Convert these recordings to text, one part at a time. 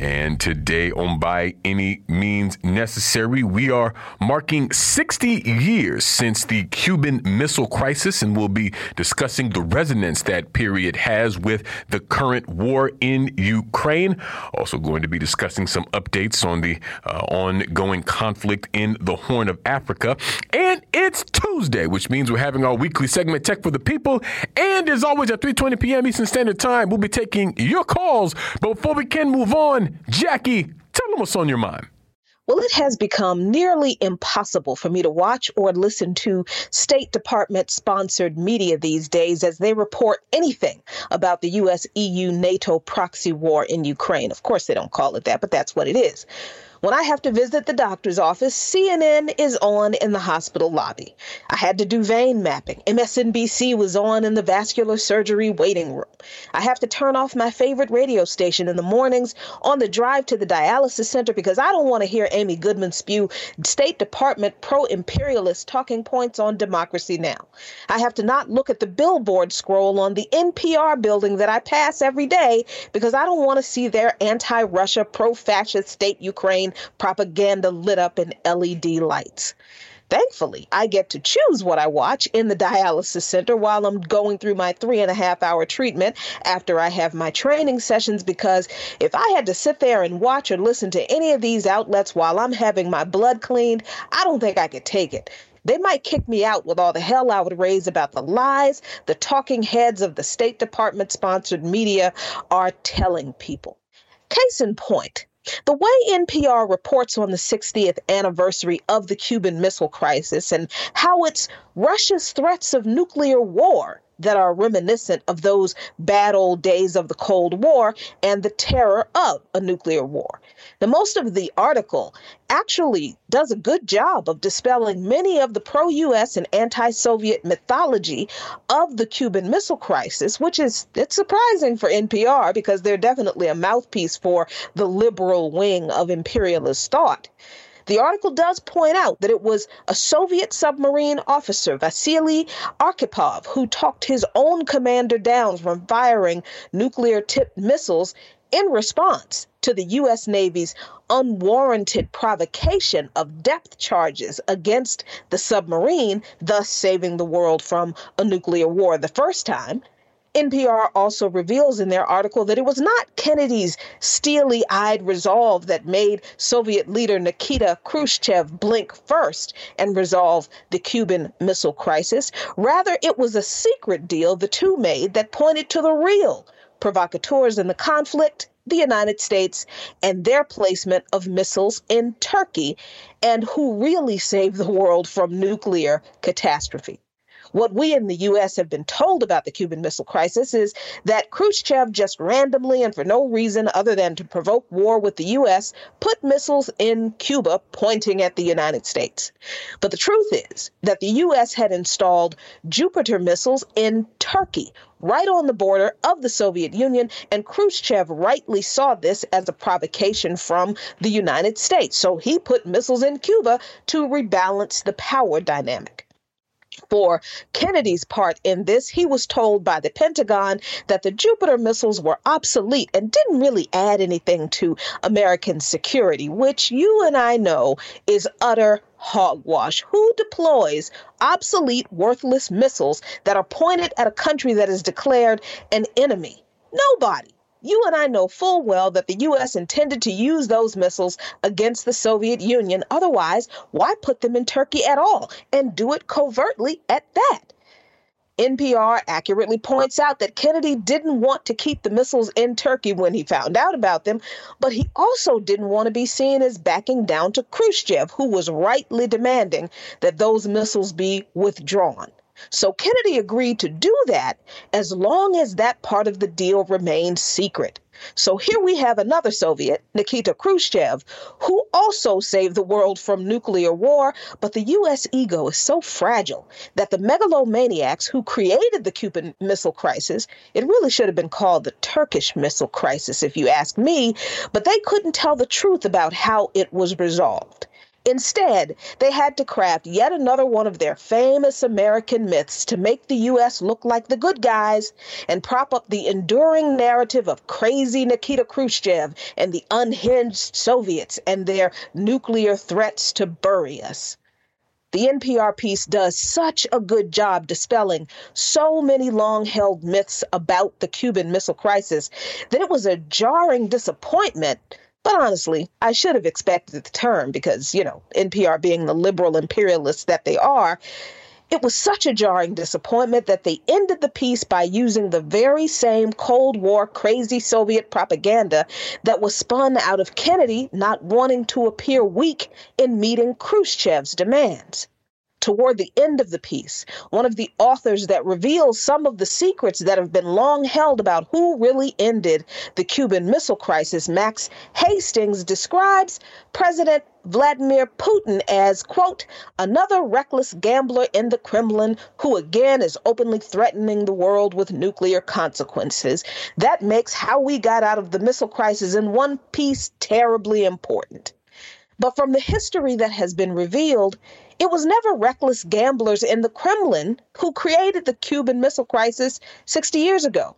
And today, on By Any Means Necessary, we are marking 60 years since the Cuban Missile Crisis, and we'll be discussing the resonance that period has with the current war in Ukraine. Also, going to be discussing some updates on the uh, ongoing conflict in the Horn of Africa. And it's Tuesday, which means we're having our weekly segment, Tech for the People. And as always, at 3.20 p.m. Eastern Standard Time, we'll be taking your calls. But before we can move on, Jacquie, tell them what's on your mind. Well, it has become nearly impossible for me to watch or listen to State Department sponsored media these days as they report anything about the U.S. EU NATO proxy war in Ukraine. Of course, they don't call it that, but that's what it is. When I have to visit the doctor's office, CNN is on in the hospital lobby. I had to do vein mapping. MSNBC was on in the vascular surgery waiting room. I have to turn off my favorite radio station in the mornings on the drive to the dialysis center because I don't want to hear Amy Goodman spew State Department pro imperialist talking points on democracy now. I have to not look at the billboard scroll on the NPR building that I pass every day because I don't want to see their anti Russia, pro fascist state Ukraine propaganda lit up in LED lights. Thankfully, I get to choose what I watch in the dialysis center while I'm going through my three and a half hour treatment after I have my training sessions. Because if I had to sit there and watch or listen to any of these outlets while I'm having my blood cleaned, I don't think I could take it. They might kick me out with all the hell I would raise about the lies the talking heads of the State Department sponsored media are telling people. Case in point, the way NPR reports on the 60th anniversary of the Cuban Missile Crisis and how it's Russia's threats of nuclear war that are reminiscent of those bad old days of the Cold War and the terror of a nuclear war. Now, most of the article actually does a good job of dispelling many of the pro US and anti Soviet mythology of the Cuban Missile Crisis, which is it's surprising for NPR because they're definitely a mouthpiece for the liberal wing of imperialist thought. The article does point out that it was a Soviet submarine officer, Vasily Arkhipov, who talked his own commander down from firing nuclear tipped missiles in response to the U.S. Navy's unwarranted provocation of depth charges against the submarine, thus saving the world from a nuclear war the first time. NPR also reveals in their article that it was not Kennedy's steely eyed resolve that made Soviet leader Nikita Khrushchev blink first and resolve the Cuban Missile Crisis. Rather, it was a secret deal the two made that pointed to the real provocateurs in the conflict the United States and their placement of missiles in Turkey, and who really saved the world from nuclear catastrophe. What we in the U.S. have been told about the Cuban Missile Crisis is that Khrushchev just randomly and for no reason other than to provoke war with the U.S. put missiles in Cuba pointing at the United States. But the truth is that the U.S. had installed Jupiter missiles in Turkey, right on the border of the Soviet Union, and Khrushchev rightly saw this as a provocation from the United States. So he put missiles in Cuba to rebalance the power dynamic for Kennedy's part in this, he was told by the Pentagon that the Jupiter missiles were obsolete and didn't really add anything to American security, which you and I know is utter hogwash. Who deploys obsolete, worthless missiles that are pointed at a country that is declared an enemy? Nobody. You and I know full well that the U.S. intended to use those missiles against the Soviet Union. Otherwise, why put them in Turkey at all and do it covertly at that? NPR accurately points out that Kennedy didn't want to keep the missiles in Turkey when he found out about them, but he also didn't want to be seen as backing down to Khrushchev, who was rightly demanding that those missiles be withdrawn. So Kennedy agreed to do that as long as that part of the deal remained secret. So here we have another Soviet, Nikita Khrushchev, who also saved the world from nuclear war, but the U.S. ego is so fragile that the megalomaniacs who created the Cuban Missile Crisis, it really should have been called the Turkish Missile Crisis, if you ask me, but they couldn't tell the truth about how it was resolved. Instead, they had to craft yet another one of their famous American myths to make the U.S. look like the good guys and prop up the enduring narrative of crazy Nikita Khrushchev and the unhinged Soviets and their nuclear threats to bury us. The NPR piece does such a good job dispelling so many long held myths about the Cuban Missile Crisis that it was a jarring disappointment but honestly, I should have expected the term because, you know, NPR being the liberal imperialists that they are, it was such a jarring disappointment that they ended the piece by using the very same Cold War crazy Soviet propaganda that was spun out of Kennedy not wanting to appear weak in meeting Khrushchev's demands toward the end of the piece, one of the authors that reveals some of the secrets that have been long held about who really ended the Cuban Missile Crisis, Max Hastings describes President Vladimir Putin as, quote, another reckless gambler in the Kremlin who again is openly threatening the world with nuclear consequences. That makes how we got out of the missile crisis in one piece terribly important. But from the history that has been revealed, it was never reckless gamblers in the Kremlin who created the Cuban Missile Crisis 60 years ago.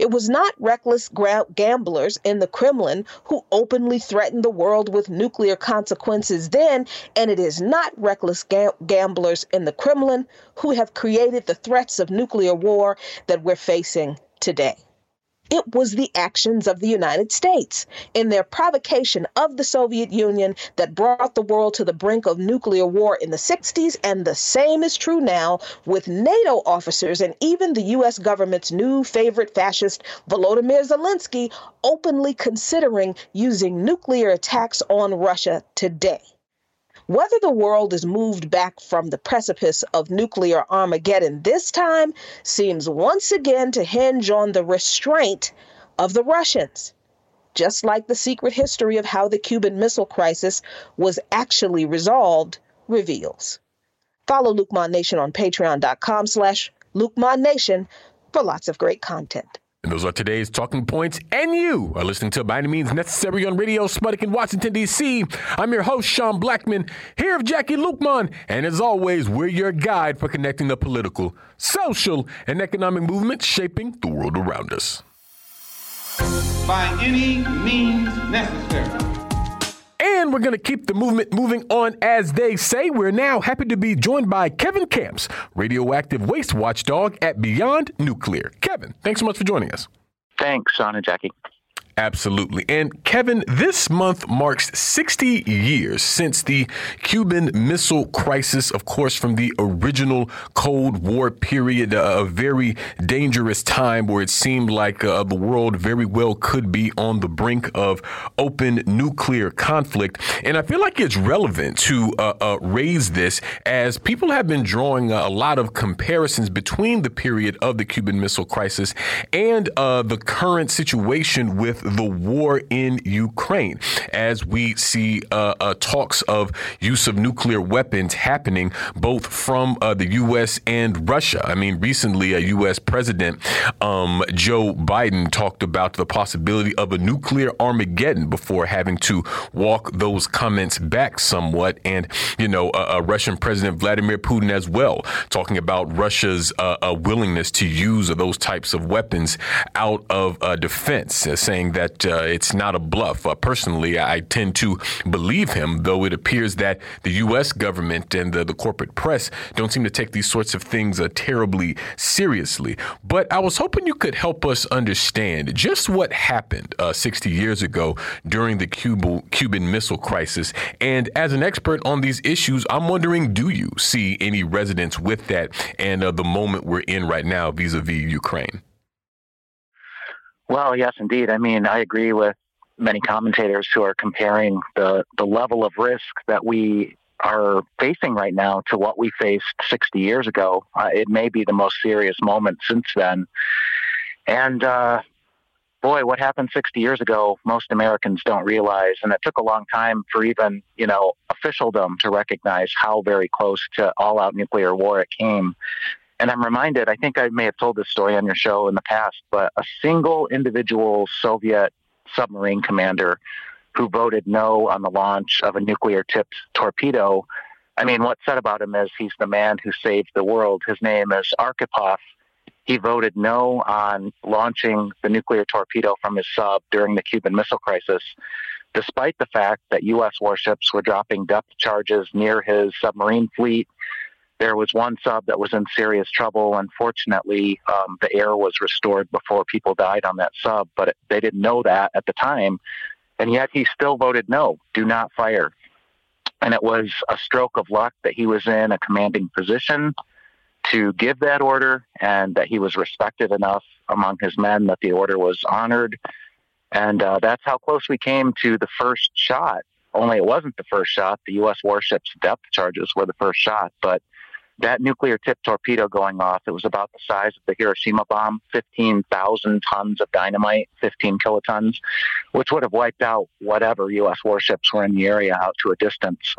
It was not reckless gamblers in the Kremlin who openly threatened the world with nuclear consequences then, and it is not reckless ga- gamblers in the Kremlin who have created the threats of nuclear war that we're facing today. It was the actions of the United States in their provocation of the Soviet Union that brought the world to the brink of nuclear war in the 60s, and the same is true now with NATO officers and even the U.S. government's new favorite fascist, Volodymyr Zelensky, openly considering using nuclear attacks on Russia today. Whether the world is moved back from the precipice of nuclear Armageddon this time seems once again to hinge on the restraint of the Russians, just like the secret history of how the Cuban Missile Crisis was actually resolved reveals. Follow Luqman Nation on patreon.com slash Nation for lots of great content. And those are today's talking points. And you are listening to By Any Means Necessary on Radio Sputnik in Washington, D.C. I'm your host, Sean Blackmon, here of Jacquie Luqman. And as always, we're your guide for connecting the political, social, and economic movements shaping the world around us. By any means necessary. And we're going to keep the movement moving on, as they say. We're now happy to be joined by Kevin Kamps, radioactive waste watchdog at Beyond Nuclear. Kevin, thanks so much for joining us. Thanks, Sean and Jacquie. Absolutely. And Kevin, this month marks 60 years since the Cuban Missile Crisis, of course, from the original Cold War period, a very dangerous time where it seemed like uh, the world very well could be on the brink of open nuclear conflict. And I feel like it's relevant to uh, uh, raise this as people have been drawing a lot of comparisons between the period of the Cuban Missile Crisis and uh, the current situation with the war in Ukraine as we see uh, uh, talks of use of nuclear weapons happening both from uh, the U.S. and Russia. I mean, recently, a U.S. President um, Joe Biden talked about the possibility of a nuclear Armageddon before having to walk those comments back somewhat. And, you know, Russian President Vladimir Putin as well, talking about Russia's uh, willingness to use those types of weapons out of uh, defense, uh, saying that uh, it's not a bluff. Uh, personally, I tend to believe him, though it appears that the U.S. government and the, the corporate press don't seem to take these sorts of things uh, terribly seriously. But I was hoping you could help us understand just what happened uh, 60 years ago during the Cuban, Cuban Missile Crisis. And as an expert on these issues, I'm wondering do you see any resonance with that and uh, the moment we're in right now vis a vis Ukraine? Well, yes, indeed. I mean, I agree with many commentators who are comparing the, the level of risk that we are facing right now to what we faced 60 years ago. Uh, it may be the most serious moment since then. And uh, boy, what happened 60 years ago, most Americans don't realize. And it took a long time for even, you know, officialdom to recognize how very close to all out nuclear war it came. And I'm reminded, I think I may have told this story on your show in the past, but a single individual Soviet submarine commander who voted no on the launch of a nuclear tipped torpedo. I mean, what's said about him is he's the man who saved the world. His name is Arkhipov. He voted no on launching the nuclear torpedo from his sub during the Cuban Missile Crisis, despite the fact that U.S. warships were dropping depth charges near his submarine fleet. There was one sub that was in serious trouble. Unfortunately, um, the air was restored before people died on that sub, but it, they didn't know that at the time and yet he still voted no, do not fire. And it was a stroke of luck that he was in a commanding position to give that order and that he was respected enough among his men that the order was honored. And uh, that's how close we came to the first shot. Only it wasn't the first shot. The U.S. warship's depth charges were the first shot, but that nuclear tip torpedo going off, it was about the size of the Hiroshima bomb, 15,000 tons of dynamite, 15 kilotons, which would have wiped out whatever U.S. warships were in the area out to a distance.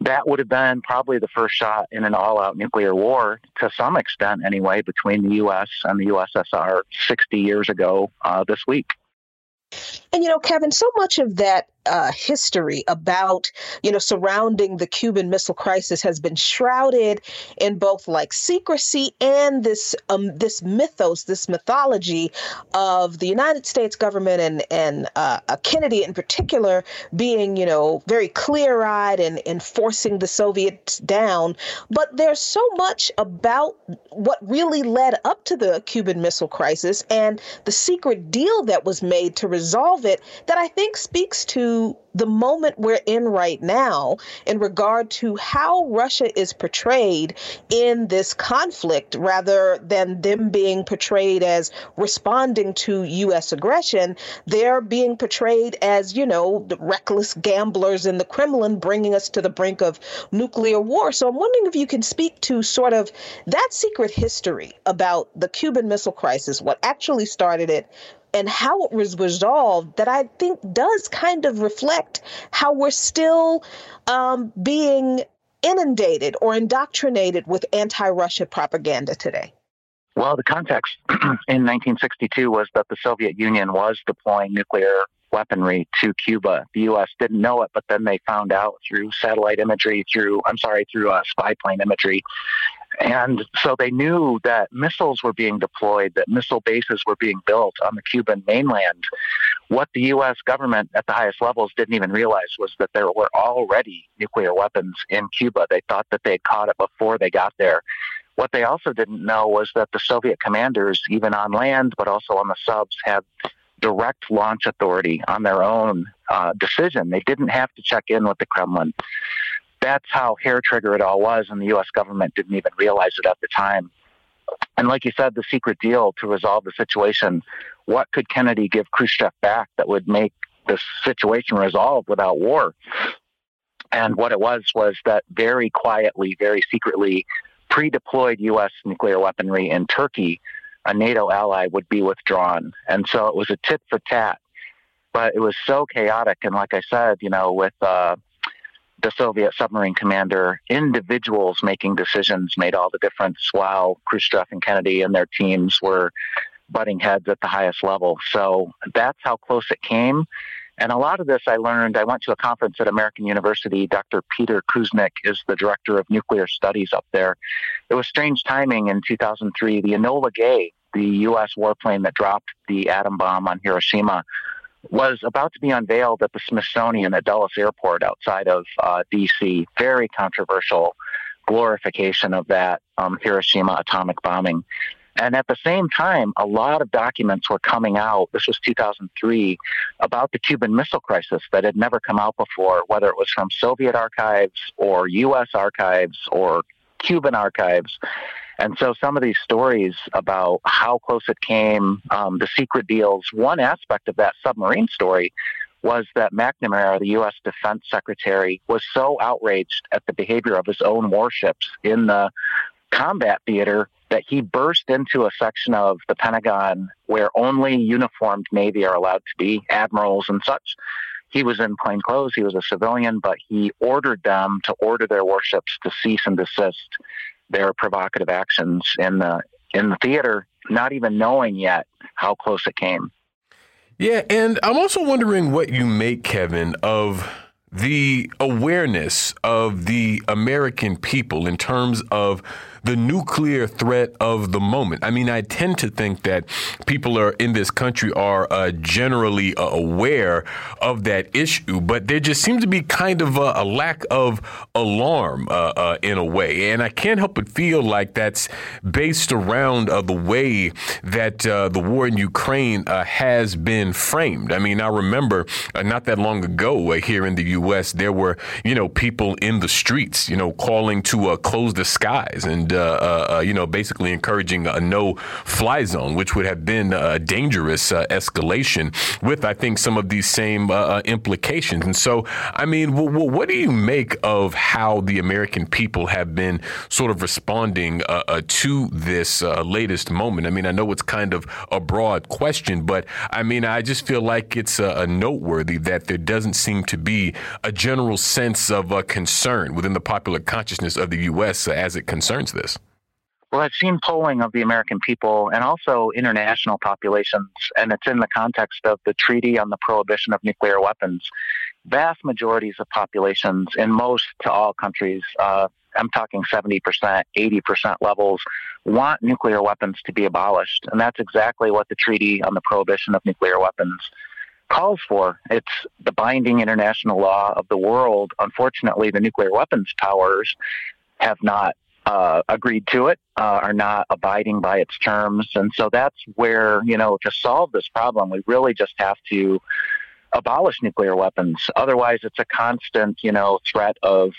That would have been probably the first shot in an all out nuclear war, to some extent anyway, between the U.S. and the USSR 60 years ago uh, this week. And you know, Kevin, so much of that uh, history about, you know, surrounding the Cuban Missile Crisis has been shrouded in both like secrecy and this um, this mythos, this mythology of the United States government and and uh, Kennedy in particular being, you know, very clear eyed and, and forcing the Soviets down. But there's so much about what really led up to the Cuban Missile Crisis and the secret deal that was made to resolve it that I think speaks to the moment we're in right now in regard to how Russia is portrayed in this conflict rather than them being portrayed as responding to U.S. aggression. They're being portrayed as, you know, the reckless gamblers in the Kremlin bringing us to the brink of nuclear war. So I'm wondering if you can speak to sort of that secret history about the Cuban Missile Crisis, what actually started it, and how it was resolved that I think does kind of reflect how we're still um, being inundated or indoctrinated with anti Russia propaganda today? Well, the context in 1962 was that the Soviet Union was deploying nuclear weaponry to Cuba. The U.S. didn't know it, but then they found out through satellite imagery, through, I'm sorry, through uh, spy plane imagery, and so they knew that missiles were being deployed, that missile bases were being built on the Cuban mainland. What the U.S. government at the highest levels didn't even realize was that there were already nuclear weapons in Cuba. They thought that they had caught it before they got there. What they also didn't know was that the Soviet commanders, even on land, but also on the subs, had direct launch authority on their own uh, decision. They didn't have to check in with the Kremlin that's how hair trigger it all was, and the U.S. government didn't even realize it at the time. And like you said, the secret deal to resolve the situation, what could Kennedy give Khrushchev back that would make the situation resolved without war? And what it was was that very quietly, very secretly, pre deployed U.S. nuclear weaponry in Turkey, a NATO ally, would be withdrawn. And so it was a tit for tat. But it was so chaotic. And like I said, you know, with uh, the Soviet submarine commander, individuals making decisions made all the difference while Khrushchev and Kennedy and their teams were butting heads at the highest level. So that's how close it came. And a lot of this I learned. I went to a conference at American University. Dr. Peter Kuznick is the director of nuclear studies up there. It was strange timing in 2003. The Enola Gay, the U.S. warplane that dropped the atom bomb on Hiroshima, was about to be unveiled at the Smithsonian at Dulles Airport outside of uh, D.C. Very controversial glorification of that um, Hiroshima atomic bombing. And at the same time, a lot of documents were coming out. This was 2003 about the Cuban Missile Crisis that had never come out before, whether it was from Soviet archives or U.S. archives or Cuban archives. And so some of these stories about how close it came, um, the secret deals, one aspect of that submarine story was that McNamara, the U.S. Defense Secretary, was so outraged at the behavior of his own warships in the combat theater that he burst into a section of the Pentagon where only uniformed Navy are allowed to be, admirals and such. He was in plain clothes, he was a civilian, but he ordered them to order their warships to cease and desist their provocative actions in the in the theater, not even knowing yet how close it came. Yeah, and I'm also wondering what you make, Kevin, of the awareness of the American people in terms of the nuclear threat of the moment. I mean, I tend to think that people are in this country are uh, generally uh, aware of that issue, but there just seems to be kind of a, a lack of alarm uh, uh in a way. And I can't help but feel like that's based around uh, the way that uh, the war in Ukraine has been framed. I mean, I remember not that long ago here in the U.S., there were, you know, people in the streets, you know, calling to close the skies and uh, uh, uh, you know, basically encouraging a no fly zone, which would have been a dangerous uh, escalation with, I think, some of these same uh, uh, implications. And so, I mean, w- w- what do you make of how the American people have been sort of responding uh, to this latest moment? I mean, I know it's kind of a broad question, but I mean, I just feel like it's a noteworthy that there doesn't seem to be a general sense of concern within the popular consciousness of the U.S. as it concerns this. Well, I've seen polling of the American people and also international populations, and it's in the context of the Treaty on the Prohibition of Nuclear Weapons. Vast majorities of populations in most to all countries, uh, I'm talking 70%, 80% levels, want nuclear weapons to be abolished. And that's exactly what the Treaty on the Prohibition of Nuclear Weapons calls for. It's the binding international law of the world. Unfortunately, the nuclear weapons powers have not uh, agreed to it uh, are not abiding by its terms. And so that's where, you know, to solve this problem, we really just have to abolish nuclear weapons. Otherwise, it's a constant, you know, threat of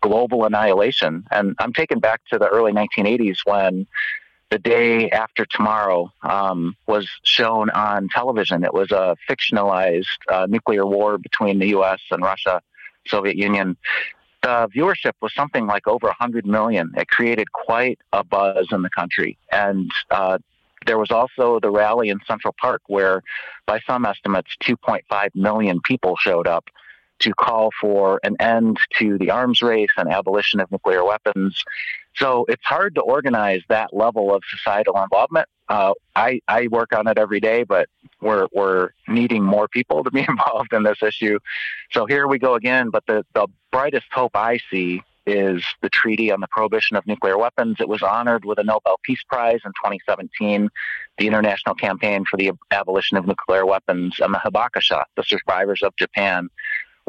global annihilation. And I'm taken back to the early 1980s when the day after tomorrow um, was shown on television. It was a fictionalized uh, nuclear war between the U.S. and Russia, Soviet Union the viewership was something like over 100 million. It created quite a buzz in the country. And uh, there was also the rally in Central Park, where, by some estimates, 2.5 million people showed up to call for an end to the arms race and abolition of nuclear weapons. So it's hard to organize that level of societal involvement. Uh, I, I work on it every day, but we're, we're needing more people to be involved in this issue. So here we go again. But the, the brightest hope I see is the Treaty on the Prohibition of Nuclear Weapons. It was honored with a Nobel Peace Prize in 2017. The International Campaign for the Abolition of Nuclear Weapons and the Hibakusha, the survivors of Japan,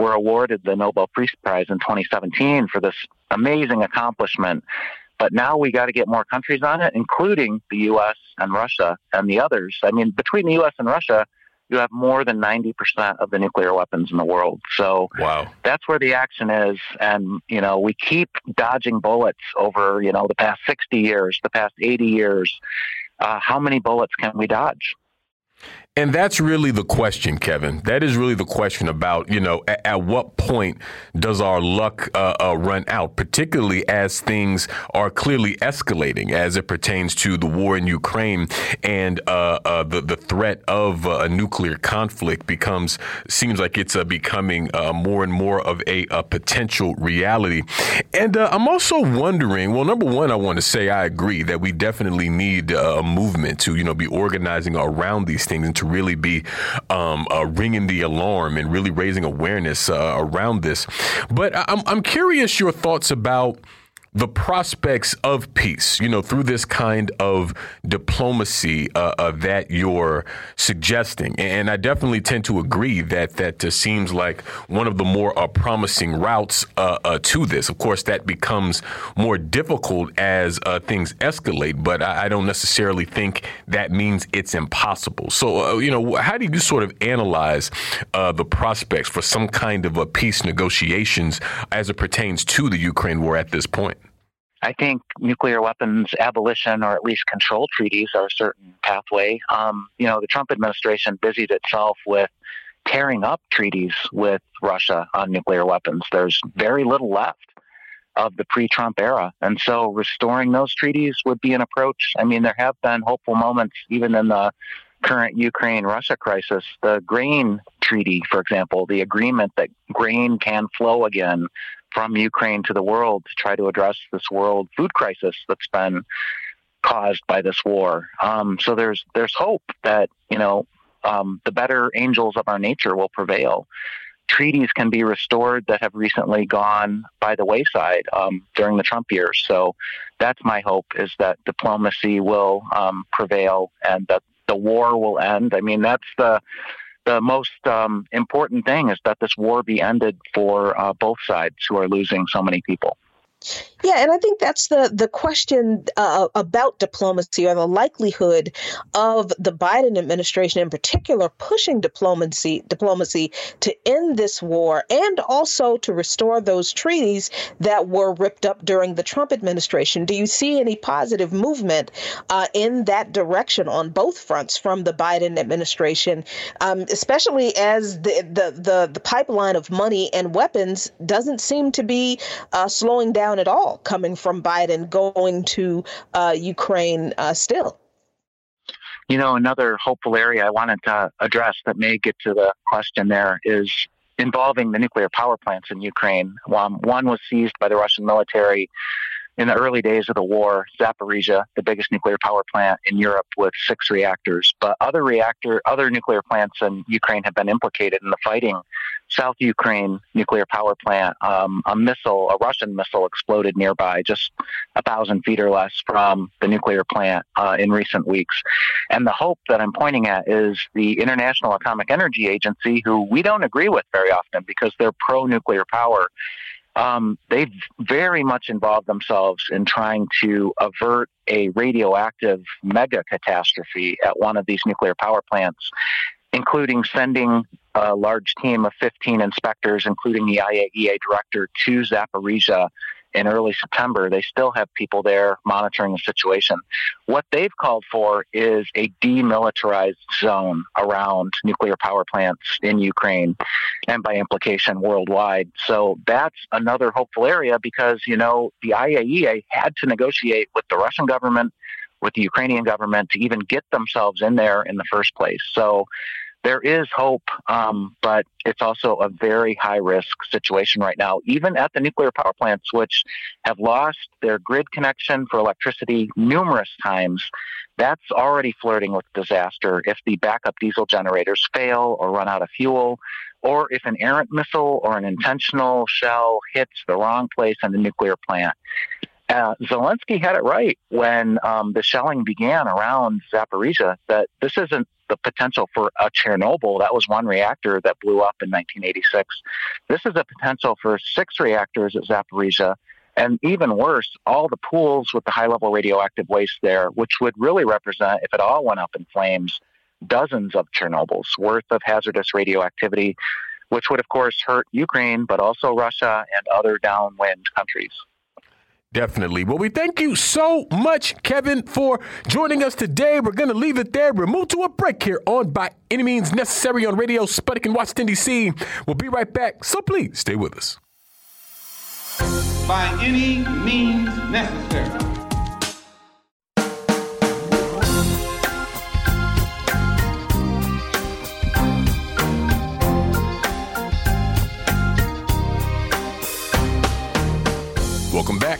were awarded the Nobel Peace Prize in 2017 for this amazing accomplishment. But now we got to get more countries on it, including the U.S. and Russia and the others. I mean, between the U.S. and Russia, you have more than 90% of the nuclear weapons in the world. So wow. that's where the action is. And, you know, we keep dodging bullets over, you know, the past 60 years, the past 80 years. Uh, how many bullets can we dodge? And that's really the question, Kevin. That is really the question about, you know, at, at what point does our luck uh, uh, run out, particularly as things are clearly escalating as it pertains to the war in Ukraine and uh, uh the, the threat of uh, a nuclear conflict becomes, seems like it's uh, becoming more and more of a, a potential reality. And I'm also wondering, well, number one, I want to say I agree that we definitely need a movement to, you know, be organizing around these things to really be um, uh, ringing the alarm and really raising awareness uh, around this. But I'm, I'm curious your thoughts about the prospects of peace, you know, through this kind of diplomacy uh, uh, that you're suggesting. And I definitely tend to agree that that uh, seems like one of the more uh, promising routes uh, uh, to this. Of course, that becomes more difficult as things escalate, but I, I, don't necessarily think that means it's impossible. So, you know, how do you sort of analyze the prospects for some kind of a peace negotiations as it pertains to the Ukraine war at this point? I think nuclear weapons abolition or at least control treaties are a certain pathway. Um, you know, the Trump administration busied itself with tearing up treaties with Russia on nuclear weapons. There's very little left of the pre Trump era. And so restoring those treaties would be an approach. I mean, there have been hopeful moments even in the current Ukraine Russia crisis. The grain treaty, for example, the agreement that grain can flow again from Ukraine to the world to try to address this world food crisis that's been caused by this war. Um, so there's there's hope that you know um, the better angels of our nature will prevail. Treaties can be restored that have recently gone by the wayside um, during the Trump years. So that's my hope is that diplomacy will um, prevail and that the war will end. I mean, that's the the most um, important thing is that this war be ended for uh, both sides who are losing so many people. Yeah, and I think that's the the question uh, about diplomacy or the likelihood of the Biden administration, in particular, pushing diplomacy diplomacy to end this war and also to restore those treaties that were ripped up during the Trump administration. Do you see any positive movement uh, in that direction on both fronts from the Biden administration, um, especially as the, the the the pipeline of money and weapons doesn't seem to be uh, slowing down at all? coming from Biden going to uh, Ukraine uh, still. You know, another hopeful area I wanted to address that may get to the question there is involving the nuclear power plants in Ukraine. Um, one was seized by the Russian military in the early days of the war, Zaporizhia, the biggest nuclear power plant in Europe with six reactors. But other reactor, other nuclear plants in Ukraine have been implicated in the fighting. South Ukraine nuclear power plant, um, a missile, a Russian missile, exploded nearby, just a thousand feet or less from the nuclear plant uh, in recent weeks. And the hope that I'm pointing at is the International Atomic Energy Agency, who we don't agree with very often because they're pro nuclear power um, they've very much involved themselves in trying to avert a radioactive mega catastrophe at one of these nuclear power plants, including sending a large team of 15 inspectors, including the IAEA director, to Zaporizhia in early September, they still have people there monitoring the situation. What they've called for is a demilitarized zone around nuclear power plants in Ukraine and by implication worldwide. So that's another hopeful area because, you know, the IAEA had to negotiate with the Russian government, with the Ukrainian government to even get themselves in there in the first place. So there is hope, um, but it's also a very high risk situation right now, even at the nuclear power plants, which have lost their grid connection for electricity numerous times. That's already flirting with disaster if the backup diesel generators fail or run out of fuel, or if an errant missile or an intentional shell hits the wrong place in the nuclear plant. Uh, Zelensky had it right when um, the shelling began around Zaporizhia that this isn't the potential for a Chernobyl. That was one reactor that blew up in 1986. This is a potential for six reactors at Zaporizhia. And even worse, all the pools with the high level radioactive waste there, which would really represent, if it all went up in flames, dozens of Chernobyls worth of hazardous radioactivity, which would, of course, hurt Ukraine, but also Russia and other downwind countries. Definitely. Well, we thank you so much, Kevin, for joining us today. We're going to leave it there. We'll move to a break here on By Any Means Necessary on Radio Sputnik in Washington, D.C. We'll be right back, so please stay with us. By any means necessary. Welcome back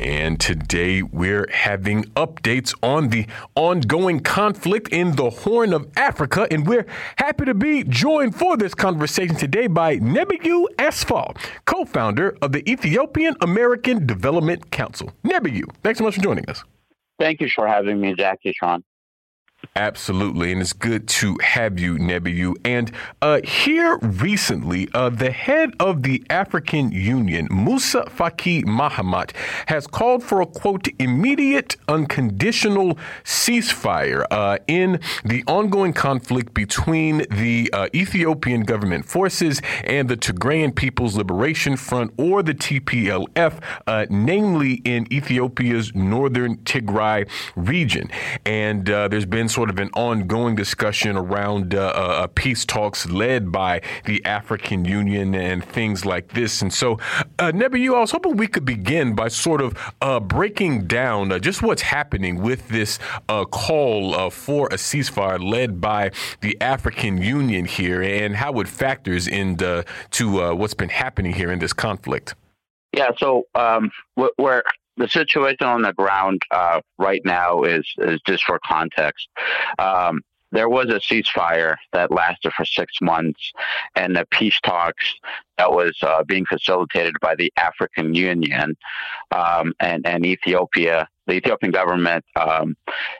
And today we're having updates on the ongoing conflict in the Horn of Africa. And we're happy to be joined for this conversation today by Nebiyu Asfaw, co founder of the Ethiopian American Development Council. Nebiyu, thanks so much for joining us. Thank you for having me, Jacquie Sean. Absolutely, and it's good to have you, Nebiyu. And uh, here recently, uh, the head of the African Union, Musa Faki Mahamat, has called for a quote immediate, unconditional ceasefire uh, in the ongoing conflict between the uh, Ethiopian government forces and the Tigrayan People's Liberation Front, or the TPLF, uh, namely in Ethiopia's northern Tigray region. And uh, there's been sort of an ongoing discussion around uh, uh, peace talks led by the African Union and things like this. And so, uh, Nebiyu, I was hoping we could begin by sort of uh, breaking down uh, just what's happening with this uh, call uh, for a ceasefire led by the African Union here and how it factors into to what's been happening here in this conflict. Yeah, so um, we're the situation on the ground uh, right now is is just for context. Um, there was a ceasefire that lasted for six months, and the peace talks that was uh, being facilitated by the African Union um, and and Ethiopia. The Ethiopian government um,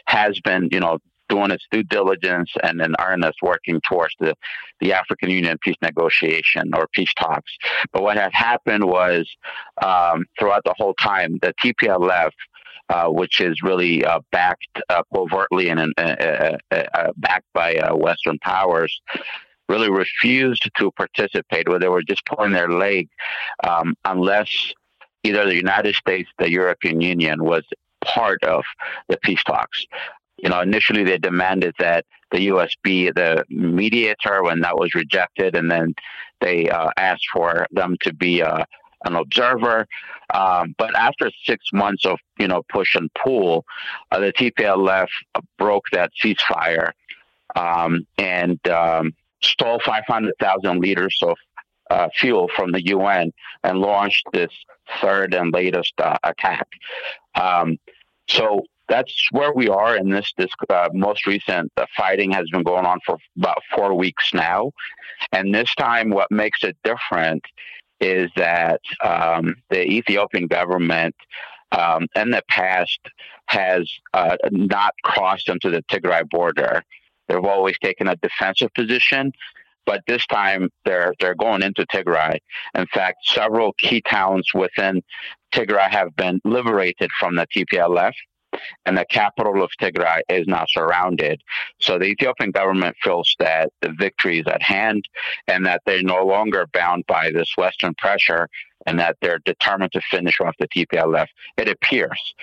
has been, you know, doing its due diligence and in earnest working towards the, the African Union peace negotiation or peace talks. But what had happened was um, throughout the whole time, the TPLF uh, which is really uh, backed uh, covertly and uh, uh, uh, backed by Western powers, really refused to participate, where they were just pulling their leg um, unless either the United States, the European Union was part of the peace talks. You know, initially they demanded that the U.S. be the mediator when that was rejected, and then they uh, asked for them to be uh, an observer. Um, but after six months of you know push and pull, uh, the TPLF broke that ceasefire um, and um, stole 500,000 liters of uh, fuel from the UN and launched this third and latest uh, attack. Um, so that's where we are in this this uh, most recent uh, fighting has been going on for about four weeks now. And this time what makes it different is that um, the ethiopian government um, in the past has uh, not crossed into the tigray border. They've always taken a defensive position but this time they're they're going into Tigray. In fact, several key towns within Tigray have been liberated from the TPLF and the capital of Tigray is now surrounded. So the Ethiopian government feels that the victory is at hand and that they're no longer bound by this Western pressure and that they're determined to finish off the TPLF. It appears.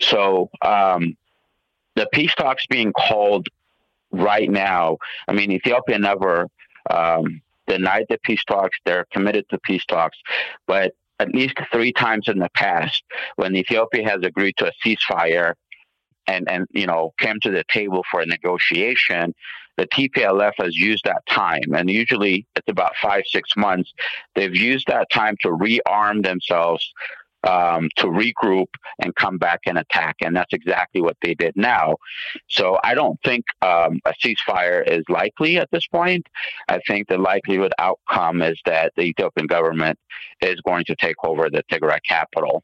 So um, the peace talks being called right now, I mean, Ethiopia never. Um, denied the peace talks. They're committed to peace talks. But at least three times in the past when Ethiopia has agreed to a ceasefire and, and you know came to the table for a negotiation, the TPLF has used that time, and usually it's about five six months. They've used that time to rearm themselves, um, to regroup and come back and attack. And that's exactly what they did now. So I don't think um, a ceasefire is likely at this point. I think the likelihood outcome is that the Ethiopian government is going to take over the Tigray capital.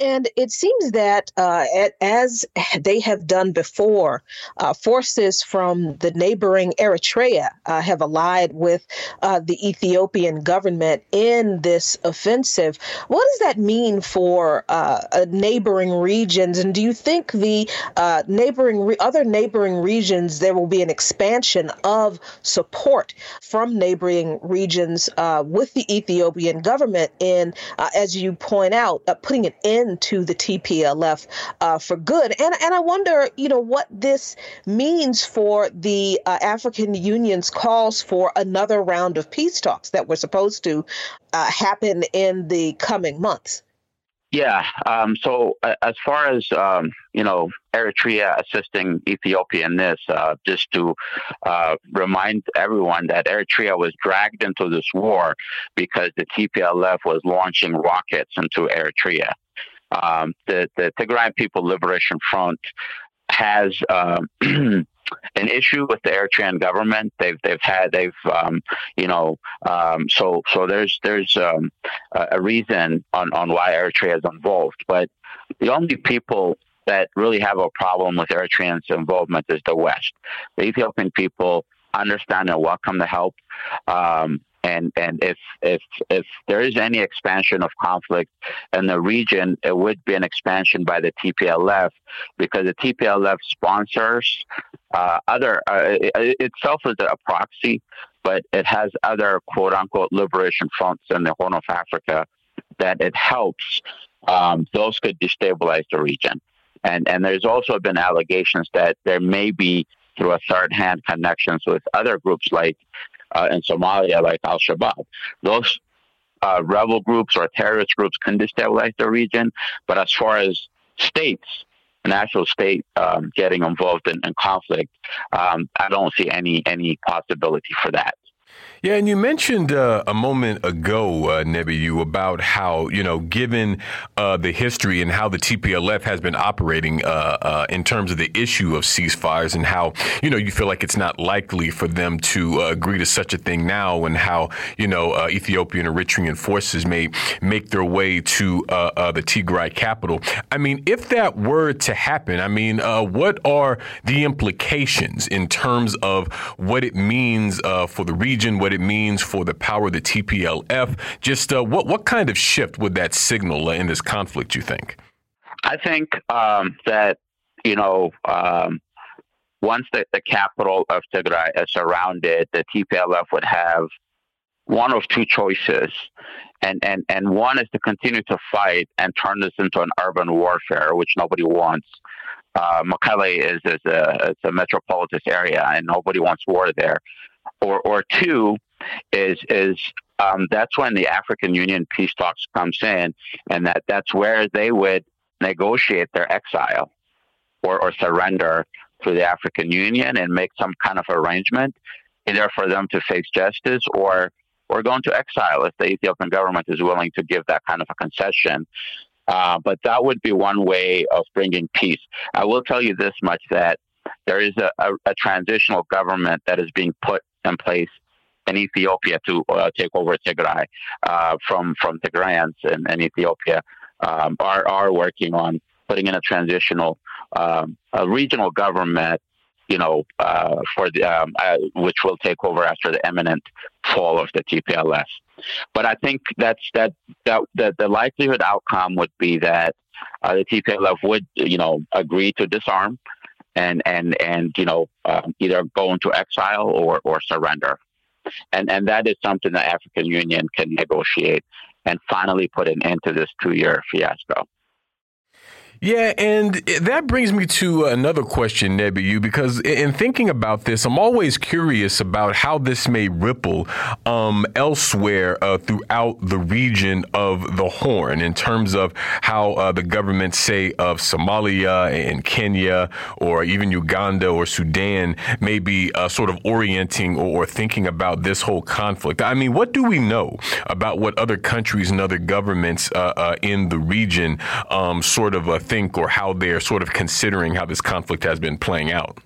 And it seems that, uh, as they have done before, uh, forces from the neighboring Eritrea uh, have allied with uh, the Ethiopian government in this offensive. What does that mean for uh, neighboring regions? And do you think the uh, neighboring re- other neighboring regions there will be an expansion of support from neighboring regions with the Ethiopian government in, as you point out, putting an end into the TPLF uh, for good. And and I wonder, you know, what this means for the uh, African Union's calls for another round of peace talks that were supposed to uh, happen in the coming months. Yeah. Um, so uh, as far as um, you know, Eritrea assisting Ethiopia in this, uh, just to uh, remind everyone that Eritrea was dragged into this war because the TPLF was launching rockets into Eritrea. Um, the the Tigrayan People Liberation Front has um, an issue with the Eritrean government. They've they've had they've um, you know um, so so there's there's um, a reason on on why Eritrea is involved. But the only people that really have a problem with Eritreans' involvement is the West. The Ethiopian people understand and welcome the help. Um, and and if if if there is any expansion of conflict in the region, it would be an expansion by the TPLF because the TPLF sponsors uh, other uh, it, itself is a proxy, but it has other quote unquote liberation fronts in the Horn of Africa that it helps. Um, those could destabilize the region, and and there's also been allegations that there may be through a third hand connections with other groups like uh, in Somalia, like Al Shabaab. Those uh, rebel groups or terrorist groups can destabilize the region, but as far as states, an actual state um, getting involved in, in conflict, um, I don't see any any possibility for that. Yeah, and you mentioned uh, a moment ago, uh, Nebiyu, about how, you know, given uh, the history and how the TPLF has been operating uh, uh, in terms of the issue of ceasefires and how, you know, you feel like it's not likely for them to uh, agree to such a thing now and how, you know, uh, Ethiopian Eritrean forces may make their way to the Tigray capital. I mean, if that were to happen, I mean, what are the implications in terms of what it means for the region, what what it means for the power of the TPLF. Just uh, what what kind of shift would that signal in this conflict? You think? I think um, that you know. Um, once the, the capital of Tigray is surrounded, the TPLF would have one of two choices. And, and, and one is to continue to fight and turn this into an urban warfare, which nobody wants. Uh, Mekelle is, is a, a metropolitan area, and nobody wants war there or or two is is um, that's when the African Union peace talks comes in, and that that's where they would negotiate their exile or, or surrender to the African Union and make some kind of arrangement, either for them to face justice or or go into exile if the Ethiopian government is willing to give that kind of a concession. Uh, but that would be one way of bringing peace. I will tell you this much that there is a, a, a transitional government that is being put in place in Ethiopia to uh, take over Tigray uh, from from Tigrayans in, in Ethiopia um, are are working on putting in a transitional um, a regional government, you know, uh, for the um, uh, which will take over after the imminent fall of the TPLF. But I think that's that that, that the likelihood outcome would be that uh, the TPLF would you know agree to disarm and and and you know um, either go into exile or or surrender, and and that is something the African Union can negotiate and finally put an end to this two year fiasco. Yeah, and that brings me to another question, Nebiyu, because in thinking about this, I'm always curious about how this may ripple um, elsewhere uh, throughout the region of the Horn in terms of how uh, the governments, say, of Somalia and Kenya or even Uganda or Sudan may be uh, sort of orienting or, or thinking about this whole conflict. I mean, what do we know about what other countries and other governments uh, uh, in the region um, sort of uh, think or how they're sort of considering how this conflict has been playing out?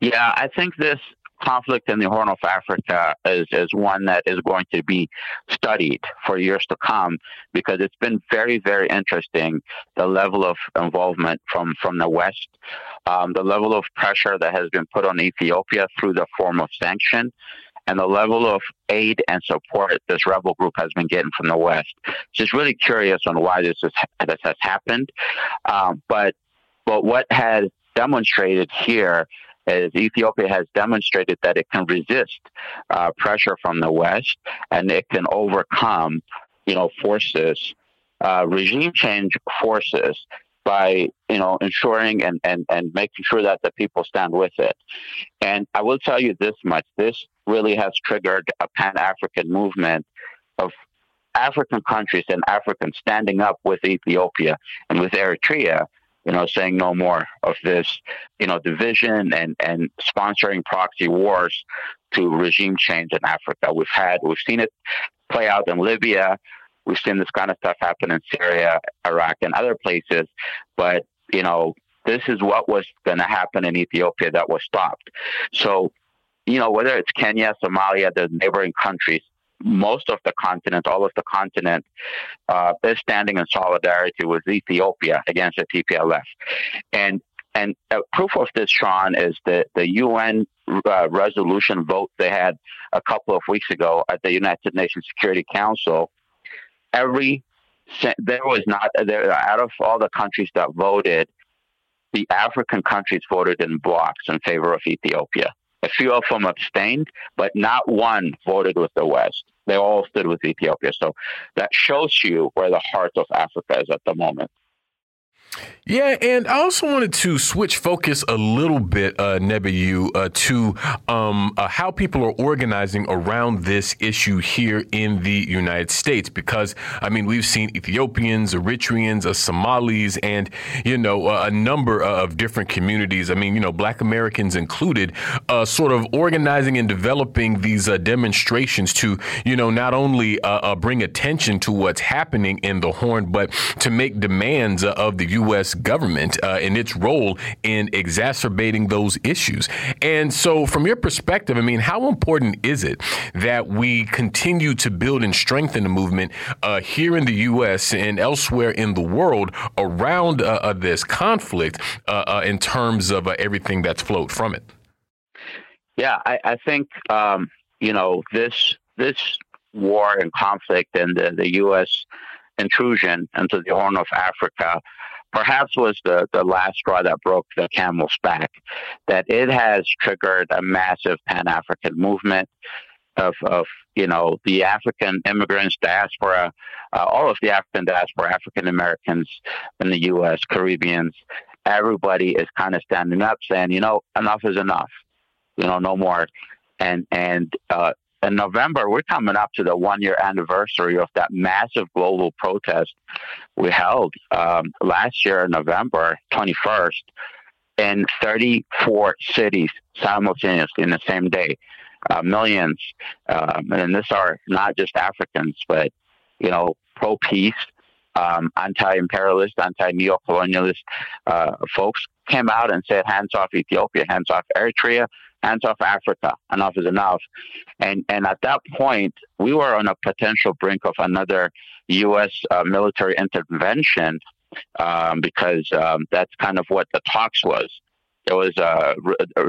Yeah, I think this conflict in the Horn of Africa is, is one that is going to be studied for years to come because it's been very, very interesting the level of involvement from, from the West, um, the level of pressure that has been put on Ethiopia through the form of sanction, and the level of aid and support this rebel group has been getting from the West. Just really curious on why this, is, this has happened. Um, but, but what has demonstrated here is Ethiopia has demonstrated that it can resist uh, pressure from the West and it can overcome, you know, forces, uh, regime change forces by you know ensuring and, and and making sure that the people stand with it. And I will tell you this much: this really has triggered a Pan African movement of African countries and Africans standing up with Ethiopia and with Eritrea. You know, saying no more of this, you know, division and, and sponsoring proxy wars to regime change in Africa. We've had, we've seen it play out in Libya. We've seen this kind of stuff happen in Syria, Iraq, and other places. But, you know, this is what was going to happen in Ethiopia that was stopped. So, you know, whether it's Kenya, Somalia, the neighboring countries, most of the continent, all of the continent, uh, is standing in solidarity with Ethiopia against the TPLF. And and proof of this, Sean, is the the UN uh, resolution vote they had a couple of weeks ago at the United Nations Security Council. Every there was not there out of all the countries that voted, the African countries voted in blocks in favor of Ethiopia. A few of them abstained, but not one voted with the West. They all stood with Ethiopia. So that shows you where the heart of Africa is at the moment. Yeah, and I also wanted to switch focus a little bit, uh, Nebiyu, uh, to um, uh, how people are organizing around this issue here in the United States. Because, I mean, we've seen Ethiopians, Eritreans, uh, Somalis, and, you know, uh, a number of different communities, I mean, you know, Black Americans included, uh, sort of organizing and developing these uh, demonstrations to, you know, not only bring attention to what's happening in the Horn, but to make demands of the U.S. government uh, and its role in exacerbating those issues. And so, from your perspective, I mean, how important is it that we continue to build and strengthen the movement uh, here in the U.S. and elsewhere in the world around uh, uh this conflict uh, uh, in terms of everything that's flowed from it? Yeah, I, I think um, you know this this war and conflict and the, the U.S. intrusion into the Horn of Africa perhaps was the, the last straw that broke the camel's back, that it has triggered a massive Pan African movement of, of, you know, the African immigrants, diaspora, uh, all of the African diaspora, African Americans in the U.S., Caribbeans, everybody is kind of standing up saying, you know, enough is enough, you know, no more. And, and, uh, in November, we're coming up to the one year anniversary of that massive global protest we held um, last year, November 21st, in 34 cities simultaneously in the same day. Uh, millions, um, and this are not just Africans, but you know, pro peace, um, anti-imperialist, anti-neocolonialist uh, folks came out and said, "Hands off Ethiopia, hands off Eritrea, hands off Africa. Enough is enough. And and at that point, we were on a potential brink of another U.S. Uh, military intervention um, because um, that's kind of what the talks was. There was a,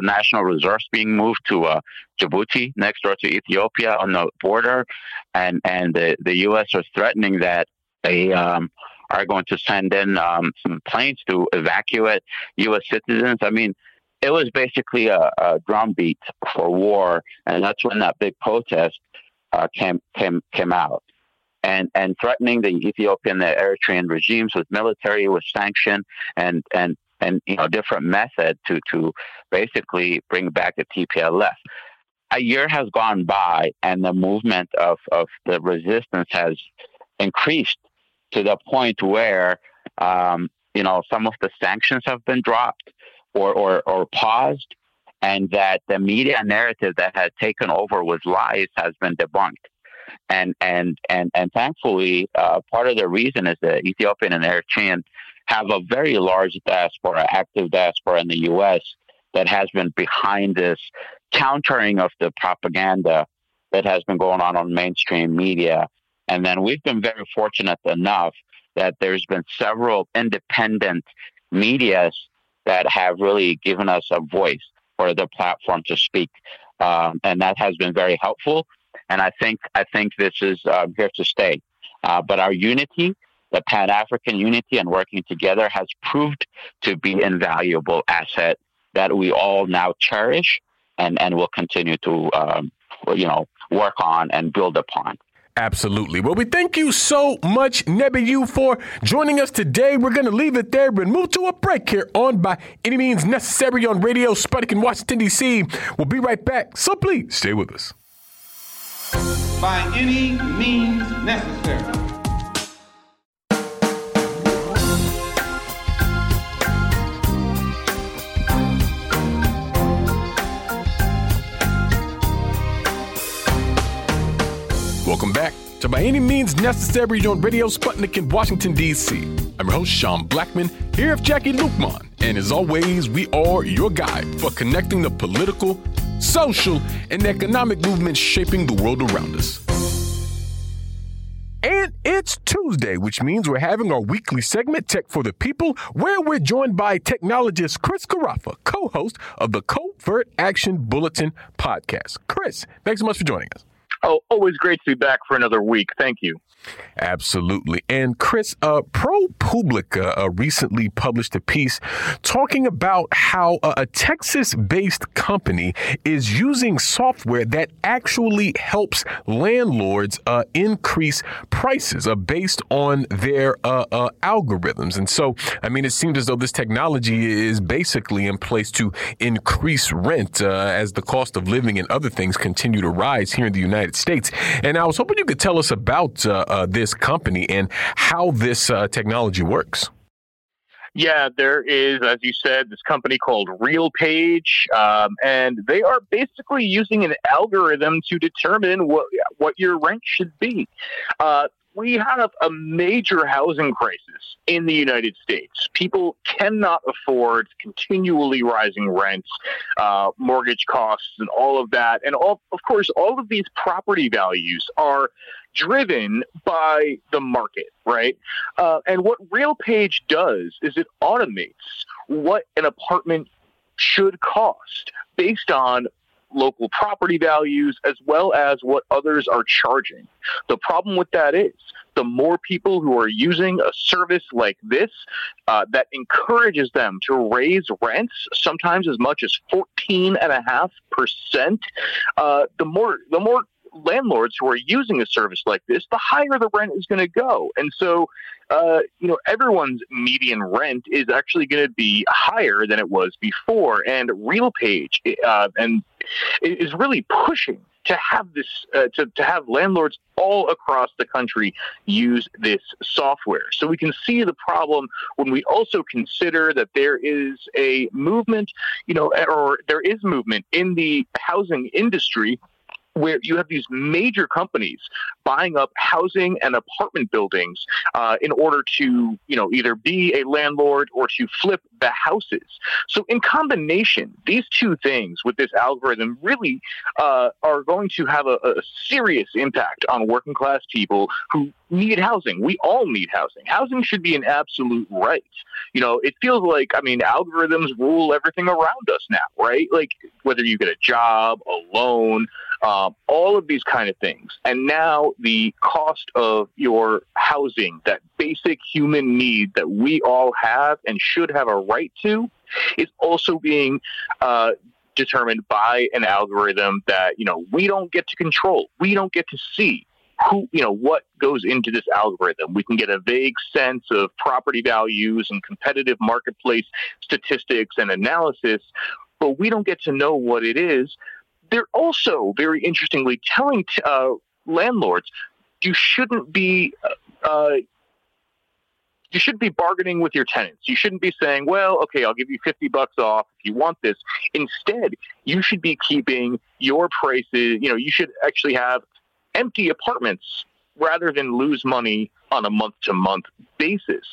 national reserves being moved to uh, Djibouti, next door to Ethiopia on the border, and and the, the U.S. was threatening that they um, are going to send in um, some planes to evacuate U.S. citizens. I mean, it was basically a, a drumbeat for war, and that's when that big protest uh, came came came out, and and threatening the Ethiopian, the Eritrean regimes with military, with sanction, and and and you know different method to to basically bring back the TPLF. A year has gone by, and the movement of of the resistance has increased to the point where um, you know some of the sanctions have been dropped or, or, or paused, and that the media narrative that had taken over with lies has been debunked. And and and and thankfully, uh, part of the reason is that Ethiopian and Eritrean have a very large diaspora, active diaspora in the U.S. that has been behind this countering of the propaganda that has been going on on mainstream media. And then we've been very fortunate enough that there's been several independent medias that have really given us a voice or the platform to speak, um, and that has been very helpful. And I think I think this is uh, here to stay. Uh, but our unity, the Pan African unity, and working together has proved to be an invaluable asset that we all now cherish and and will continue to um, you know work on and build upon. Absolutely. Well, we thank you so much, Nebiyu, for joining us today. We're going to leave it there and move to a break here on By Any Means Necessary on Radio Sputnik in Washington, D.C. We'll be right back, so please stay with us. By any means necessary. Welcome back to By Any Means Necessary on Radio Sputnik in Washington, D.C. I'm your host, Sean Blackmon, here with Jacquie Luqman. And as always, we are your guide for connecting the political, social, and economic movements shaping the world around us. And it's Tuesday, which means we're having our weekly segment, Tech for the People, where we're joined by technologist Chris Garaffa, co host of the Covert Action Bulletin podcast. Chris, thanks so much for joining us. Oh, always great to be back for another week. Thank you. Absolutely. And Chris, uh, ProPublica uh, recently published a piece talking about how uh, a Texas based company is using software that actually helps landlords uh, increase prices uh, based on their uh, algorithms. And so, I mean, it seems as though this technology is basically in place to increase rent as the cost of living and other things continue to rise here in the United States. And I was hoping you could tell us about uh, this company and how this uh, technology works. Yeah, there is, as you said, this company called RealPage, um, and they are basically using an algorithm to determine what what your rent should be. Uh, we have a major housing crisis in the United States. People cannot afford continually rising rents, uh, mortgage costs, and all of that. And all, of course, all of these property values are driven by the market, right? Uh, and what RealPage does is it automates what an apartment should cost based on local property values as well as what others are charging. The problem with that is the more people who are using a service like this uh, that encourages them to raise rents sometimes as much as 14.5%, uh, the more the more landlords who are using a service like this, the higher the rent is going to go. And so, uh, you know, everyone's median rent is actually going to be higher than it was before. And RealPage uh, and is really pushing to have this uh, to, to have landlords all across the country use this software so we can see the problem when we also consider that there is a movement you know or there is movement in the housing industry where you have these major companies buying up housing and apartment buildings uh, in order to, you know, either be a landlord or to flip the houses. So, in combination, these two things with this algorithm really uh, are going to have a, a serious impact on working class people who need housing. We all need housing. Housing should be an absolute right. You know, it feels like, I mean, algorithms rule everything around us now, right? Like whether you get a job, a loan, um, all of these kind of things. And now the cost of your housing, that basic human need that we all have and should have a right to, is also being uh, determined by an algorithm that you know we don't get to control. We don't get to see who you know what goes into this algorithm. We can get a vague sense of property values and competitive marketplace statistics and analysis, but we don't get to know what it is they're also very interestingly telling uh, landlords you shouldn't be uh, uh, you shouldn't be bargaining with your tenants. You shouldn't be saying, "Well, okay, I'll give you 50 bucks off if you want this." Instead, you should be keeping your prices, you know, you should actually have empty apartments rather than lose money on a month to month basis,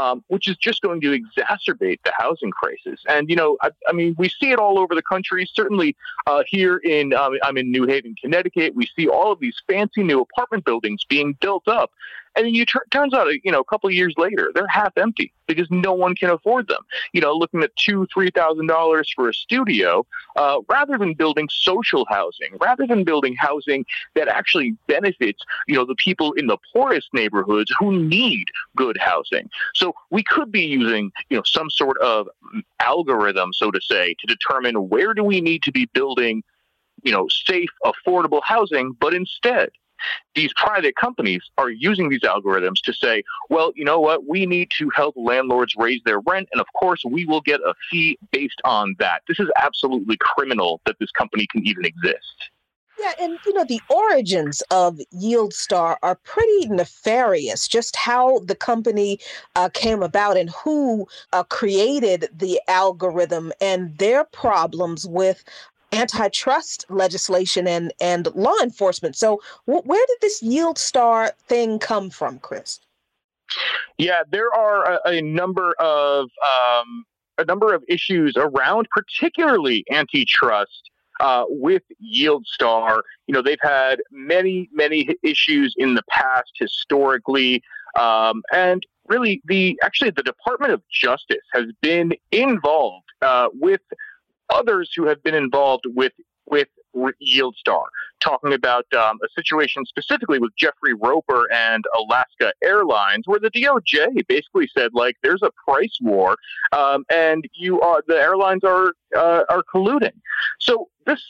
um, which is just going to exacerbate the housing crisis. And, you know, I, I mean, we see it all over the country. Certainly uh, here in, um, I'm in New Haven, Connecticut, we see all of these fancy new apartment buildings being built up. And then you tur- turns out, you know, a couple of years later, they're half empty because no one can afford them. You know, looking at two, three thousand dollars for a studio, uh, rather than building social housing, rather than building housing that actually benefits, you know, the people in the poorest neighborhoods who need good housing. So we could be using, you know, some sort of algorithm, so to say, to determine where do we need to be building, you know, safe, affordable housing, but instead these private companies are using these algorithms to say, well, you know what, we need to help landlords raise their rent, and of course, we will get a fee based on that. This is absolutely criminal that this company can even exist. Yeah, and you know, the origins of YieldStar are pretty nefarious. Just how the company uh, came about and who uh, created the algorithm and their problems with antitrust legislation and, and law enforcement. So, where did this YieldStar thing come from, Chris? Yeah, there are a, a number of um, a number of issues around, particularly antitrust uh, with YieldStar. You know, they've had many, many issues in the past historically. Um, and really, the actually the Department of Justice has been involved uh, with others who have been involved with with YieldStar, talking about um, a situation specifically with Jeffrey Roper and Alaska Airlines, where the DOJ basically said like there's a price war, um, and you are the airlines are uh, are colluding. So this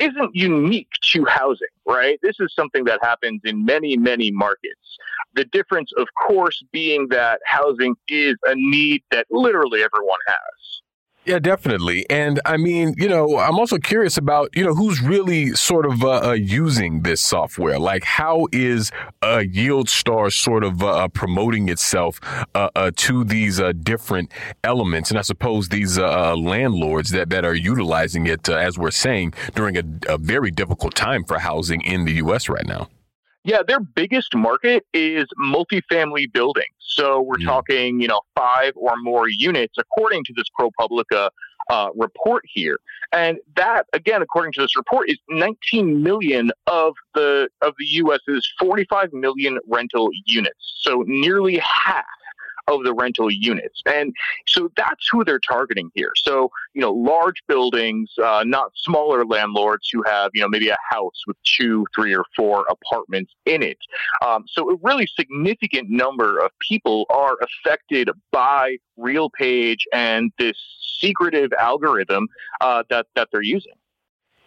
isn't unique to housing, right? This is something that happens in many, many markets. The difference, of course, being that housing is a need that literally everyone has. Yeah, definitely. And I mean, you know, I'm also curious about, you know, who's really sort of uh, uh, using this software. Like, how is uh, YieldStar sort of uh, uh promoting itself uh, uh, to these different elements? And I suppose these landlords that, that are utilizing it, as we're saying, during a, a very difficult time for housing in the U.S. right now. Yeah, their biggest market is multifamily buildings. So we're mm. talking, you know, five or more units, according to this ProPublica uh, report here. And that, again, according to this report, is 19 million of the of the U.S.'s 45 million rental units. So nearly half of the rental units. And so that's who they're targeting here. So, you know, large buildings, uh, not smaller landlords who have, you know, maybe a house with two, three, or four apartments in it. Um, so a really significant number of people are affected by RealPage and this secretive algorithm uh, that, that they're using.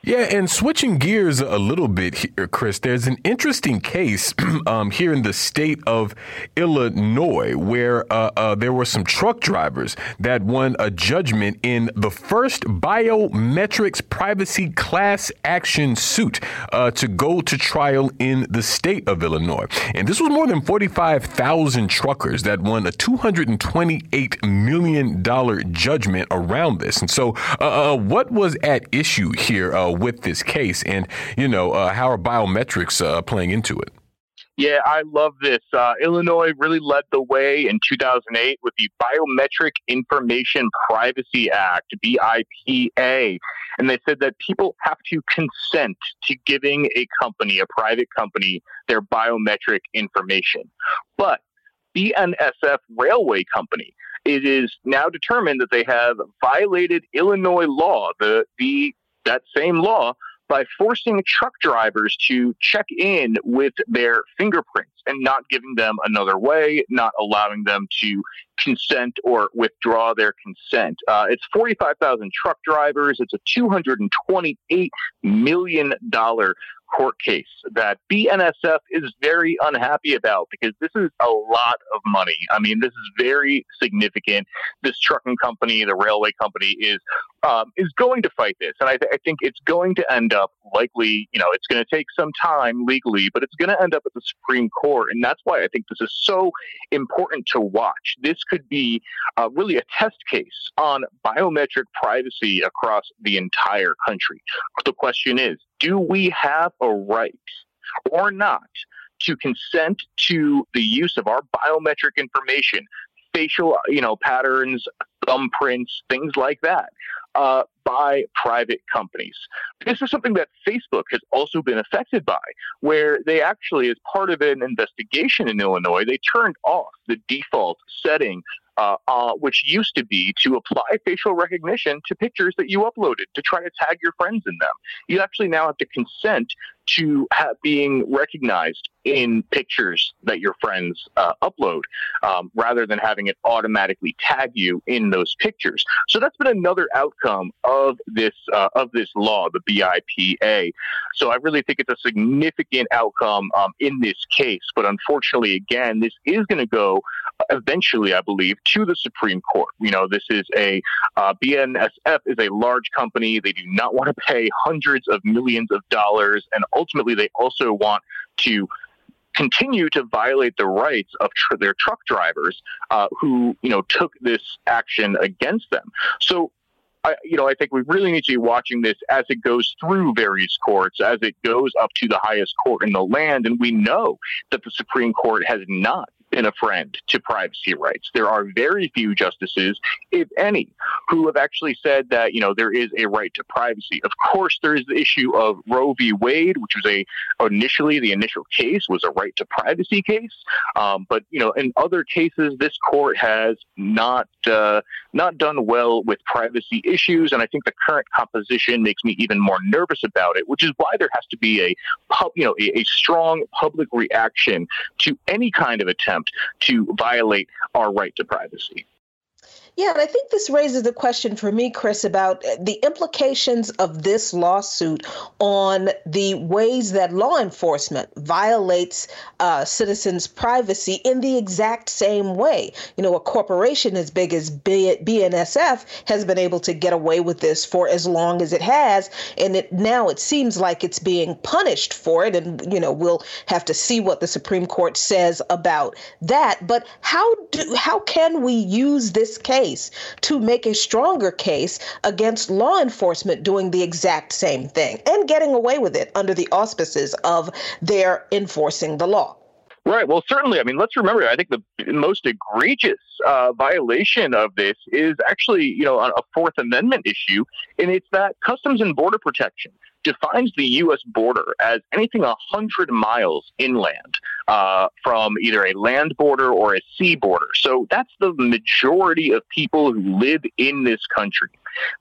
Yeah, and switching gears a little bit here, Chris, there's an interesting case um, here in the state of Illinois where uh, uh, there were some truck drivers that won a judgment in the first biometrics privacy class action suit uh, to go to trial in the state of Illinois. And this was more than 45,000 truckers that won a $228 million judgment around this. And so, uh, uh, what was at issue here? With this case, and you know uh, how are biometrics uh, playing into it? Yeah, I love this. Uh, Illinois really led the way in 2008 with the Biometric Information Privacy Act, BIPA. And they said that people have to consent to giving a company, a private company, their biometric information. But BNSF Railway Company, it is now determined that they have violated Illinois law, the, the that same law by forcing truck drivers to check in with their fingerprints and not giving them another way, not allowing them to consent or withdraw their consent. Uh, it's 45,000 truck drivers. It's a $228 million court case that BNSF is very unhappy about because this is a lot of money. I mean, this is very significant. This trucking company, the railway company, is um, is going to fight this, and I, th- I think it's going to end up likely. You know, it's going to take some time legally, but it's going to end up at the Supreme Court, and that's why I think this is so important to watch. This could be uh, really a test case on biometric privacy across the entire country. The question is, do we have a right or not to consent to the use of our biometric information, facial, you know, patterns, thumbprints, things like that, uh, by private companies. This is something that Facebook has also been affected by, where they actually, as part of an investigation in Illinois, they turned off the default setting uh, uh, which used to be to apply facial recognition to pictures that you uploaded to try to tag your friends in them. You actually now have to consent to being recognized in pictures that your friends uh, upload um, rather than having it automatically tag you in those pictures. So that's been another outcome of this uh, of this law, the BIPA. So I really think it's a significant outcome um, in this case. But unfortunately, again, this is going to go eventually, I believe, to the Supreme Court. You know, this is a uh, BNSF is a large company. They do not want to pay hundreds of millions of dollars, and ultimately, they also want to continue to violate the rights of tr- their truck drivers uh, who you know took this action against them. So. I, you know, I think we really need to be watching this as it goes through various courts, as it goes up to the highest court in the land. And we know that the Supreme Court has not been a friend to privacy rights. There are very few justices, if any, who have actually said that, you know, there is a right to privacy. Of course, there is the issue of Roe v. Wade, which was a initially the initial case was a right to privacy case. Um, but, you know, in other cases, this court has not uh, not done well with privacy issues. And I think the current composition makes me even more nervous about it, which is why there has to be a, pub, you know, a, a strong public reaction to any kind of attempt to violate our right to privacy. Yeah, and I think this raises the question for me, Chris, about uh, the implications of this lawsuit on the ways that law enforcement violates uh, citizens' privacy in the exact same way. You know, a corporation as big as BNSF has been able to get away with this for as long as it has, and it now it seems like it's being punished for it. And you know, we'll have to see what the Supreme Court says about that. But how do how can we use this case? Case to make a stronger case against law enforcement doing the exact same thing and getting away with it under the auspices of their enforcing the law. Right. Well, certainly. I mean, let's remember. I think the most egregious uh, violation of this is actually, you know, a Fourth Amendment issue, and it's that Customs and Border Protection defines the U.S. border as anything a 100 miles inland uh, from either a land border or a sea border. So that's the majority of people who live in this country.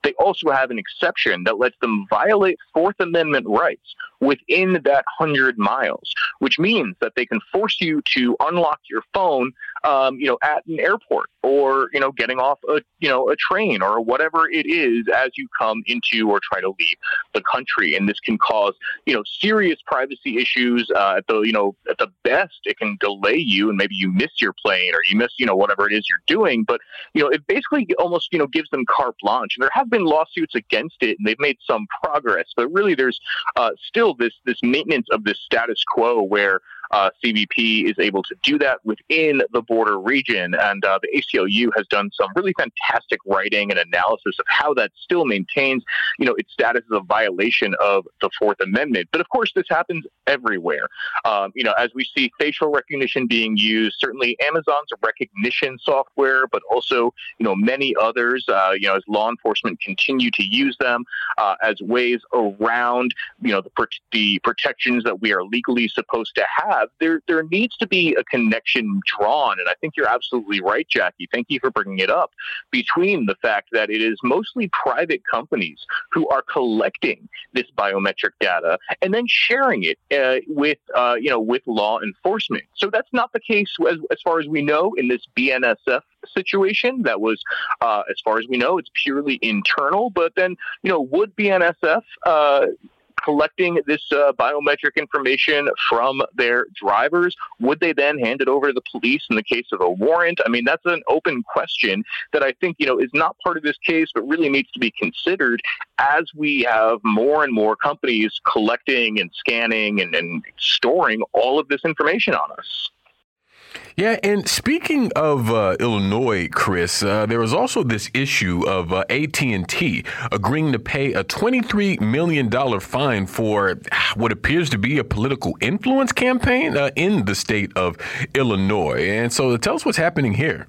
They also have an exception that lets them violate Fourth Amendment rights within that 100 miles, which means that they can force you to unlock your phone um, you know, at an airport or, you know, getting off a, you know, a train or whatever it is as you come into or try to leave the country. And this can cause, you know, serious privacy issues. Uh, at the, you know, at the best, it can delay you and maybe you miss your plane or you miss, you know, whatever it is you're doing. But, you know, it basically almost, you know, gives them carte blanche. And there have been lawsuits against it and they've made some progress. But really, there's uh, still this, this maintenance of this status quo where, uh, CBP is able to do that within the border region. And uh, the ACLU has done some really fantastic writing and analysis of how that still maintains, you know, its status as a violation of the Fourth Amendment. But of course, this happens everywhere. Um, you know, as we see facial recognition being used, certainly Amazon's recognition software, but also, you know, many others, uh, you know, as law enforcement continue to use them uh, as ways around, you know, the, the protections that we are legally supposed to have there there needs to be a connection drawn. And I think you're absolutely right, Jacquie. Thank you for bringing it up. Between the fact that it is mostly private companies who are collecting this biometric data and then sharing it uh, with uh, you know with law enforcement. So that's not the case as, as far as we know in this BNSF situation. That was, uh, as far as we know, it's purely internal. But then, you know, would BNSF uh, collecting this uh, biometric information from their drivers? Would they then hand it over to the police in the case of a warrant? I mean, that's an open question that I think, you know, is not part of this case, but really needs to be considered as we have more and more companies collecting and scanning and, and storing all of this information on us. Yeah, and speaking of uh, Illinois, Chris, uh, there was also this issue of uh, AT&T agreeing to pay a $23 million fine for what appears to be a political influence campaign uh, in the state of Illinois. And so tell us what's happening here.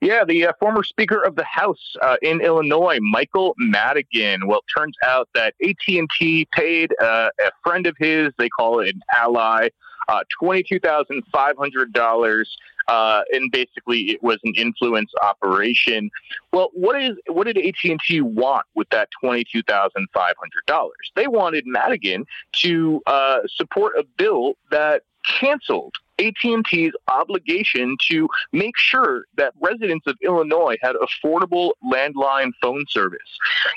Yeah, the uh, former Speaker of the House uh, in Illinois, Michael Madigan. Well, it turns out that AT&T paid uh, a friend of his, they call it an ally, uh, $22,500. Uh, and basically, it was an influence operation. Well, what is what did AT and T want with that twenty two thousand five hundred dollars? They wanted Madigan to uh, support a bill that canceled AT&T's obligation to make sure that residents of Illinois had affordable landline phone service.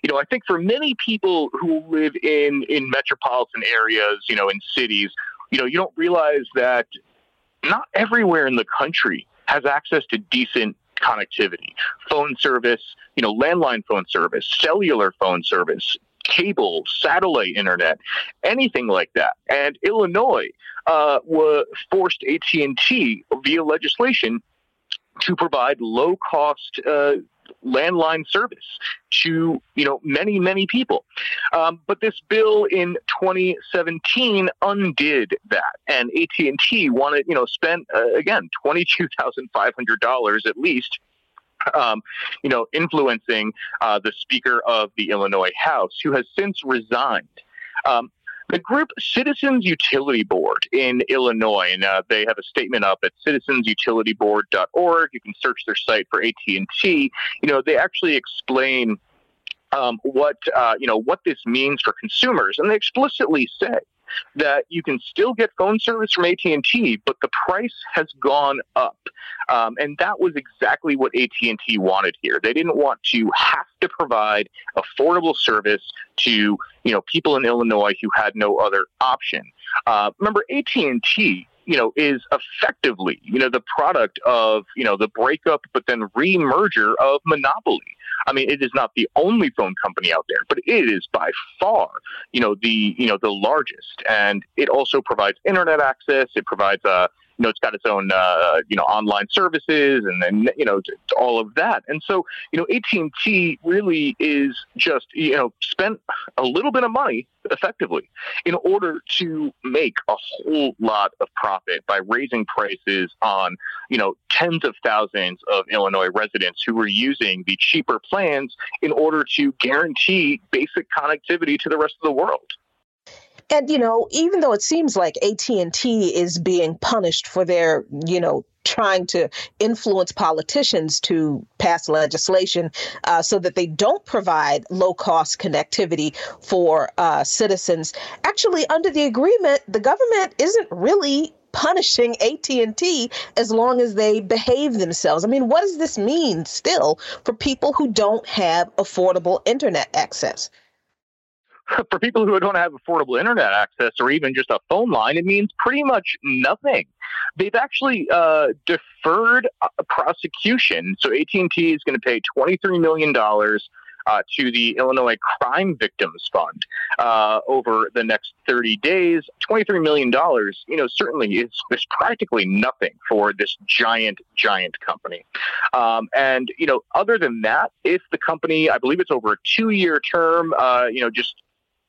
You know, I think for many people who live in in metropolitan areas, you know, in cities, you know, you don't realize that not everywhere in the country has access to decent connectivity, phone service, you know, landline phone service, cellular phone service, cable, satellite internet, anything like that. And Illinois uh, was forced AT&T via legislation to provide low cost uh, landline service to you know many many people. Um, but this bill in 2017 undid that, and AT and T wanted you know spent uh, again twenty two thousand five hundred dollars at least um, you know, influencing uh, the Speaker of the Illinois House, who has since resigned. Um, the group Citizens Utility Board in Illinois, and uh, they have a statement up at citizensutilityboard.org. You can search their site for AT&T. You know, they actually explain um, what uh, you know what this means for consumers, and they explicitly say that you can still get phone service from AT&T, but the price has gone up. Um, and that was exactly what AT&T wanted here. They didn't want to have to provide affordable service to, you know, people in Illinois who had no other option. Uh, remember, AT&T you know, is effectively, you know, the product of, you know, the breakup but then remerger of Monopoly. I mean, it is not the only phone company out there, but it is by far, you know, the you know the largest, and it also provides internet access. It provides uh, you know, it's got its own, uh, you know, online services and then, you know, all of that. And so, you know, AT&T really is just, you know, spent a little bit of money effectively in order to make a whole lot of profit by raising prices on, you know, tens of thousands of Illinois residents who were using the cheaper plans in order to guarantee basic connectivity to the rest of the world. And you know, even though it seems like AT&T is being punished for their, you know, trying to influence politicians to pass legislation uh, so that they don't provide low cost connectivity for uh, citizens. Actually, under the agreement, the government isn't really punishing AT&T as long as they behave themselves. I mean, what does this mean still for people who don't have affordable internet access? for people who don't have affordable internet access or even just a phone line, it means pretty much nothing. They've actually uh, deferred prosecution. So AT&T is going to pay $23 million uh, to the Illinois Crime Victims Fund uh, over the next 30 days. $23 million, you know, certainly is, is practically nothing for this giant, giant company. Um, and, you know, other than that, if the company, I believe it's over a two year term, uh, you know, just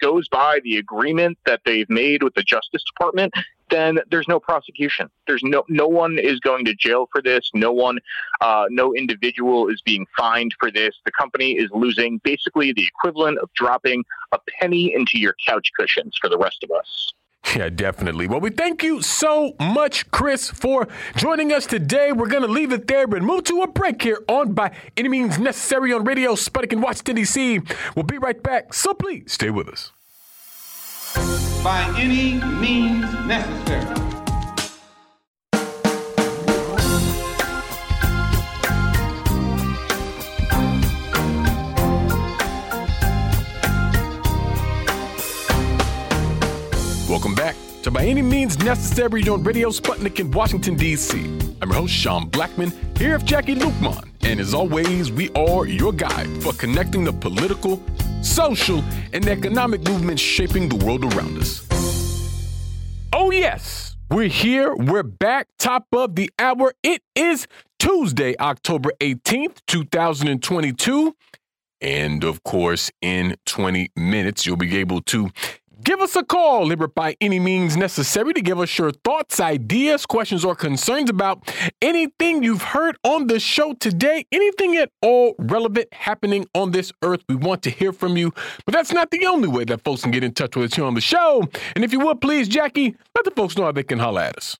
goes by the agreement that they've made with the Justice Department, then there's no prosecution. There's no no one is going to jail for this. No one, uh, no individual is being fined for this. The company is losing basically the equivalent of dropping a penny into your couch cushions for the rest of us. Yeah, definitely. Well, we thank you so much, Chris, for joining us today. We're going to leave it there and move to a break here on By Any Means Necessary on Radio Sputnik in Washington, D.C. We'll be right back, so please stay with us. By any means necessary. To By Any Means Necessary on Radio Sputnik in Washington, D.C. I'm your host, Sean Blackmon, here with Jacquie Luqman. And as always, we are your guide for connecting the political, social, and economic movements shaping the world around us. Oh, yes, we're here. We're back, top of the hour. It is Tuesday, October 18th, 2022. And of course, in 20 minutes, you'll be able to Give us a call, Liber, by any means necessary to give us your thoughts, ideas, questions, or concerns about anything you've heard on the show today, anything at all relevant happening on this earth. We want to hear from you, but that's not the only way that folks can get in touch with us here on the show. And if you would, please, Jacquie, let the folks know how they can holler at us.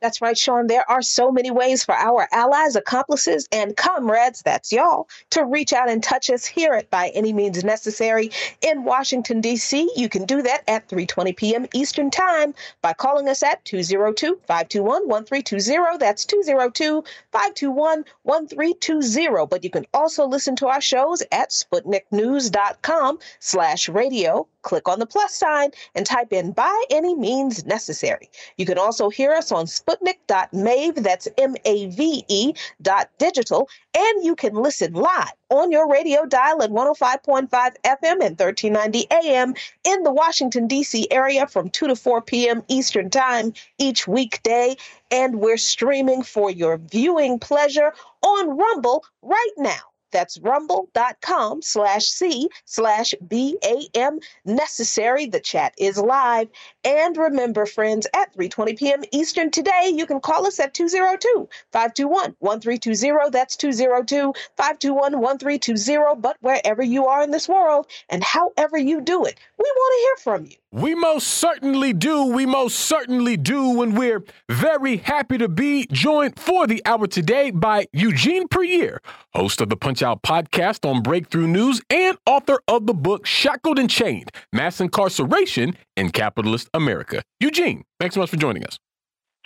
That's right, Sean. There are so many ways for our allies, accomplices, and comrades, that's y'all, to reach out and touch us here at By Any Means Necessary in Washington, D.C. You can do that at 3.20 p.m. Eastern Time by calling us at 202-521-1320. That's 202-521-1320. But you can also listen to our shows at sputniknews.com slash radio click on the plus sign and type in by any means necessary. You can also hear us on sputnik.mave, that's M A V E, dot digital, and you can listen live on your radio dial at 105.5 FM and 1390 AM in the Washington, D.C. area from 2 to 4 p.m. Eastern Time each weekday. And we're streaming for your viewing pleasure on Rumble right now That's rumble.com slash C slash BAM necessary. The chat is live. And remember, friends, at 3.20 p.m. Eastern today, you can call us at 202-521-1320. That's 202-521-1320. But wherever you are in this world and however you do it, we want to hear from you. We most certainly do. We most certainly do. And we're very happy to be joined for the hour today by Eugene Puryear, host of the Punch Out podcast on Breakthrough News and author of the book Shackled and Chained Mass Incarceration in Capitalist America. Eugene, thanks so much for joining us.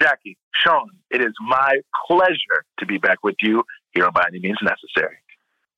Jacquie, Sean, it is my pleasure to be back with you here on By Any Means Necessary.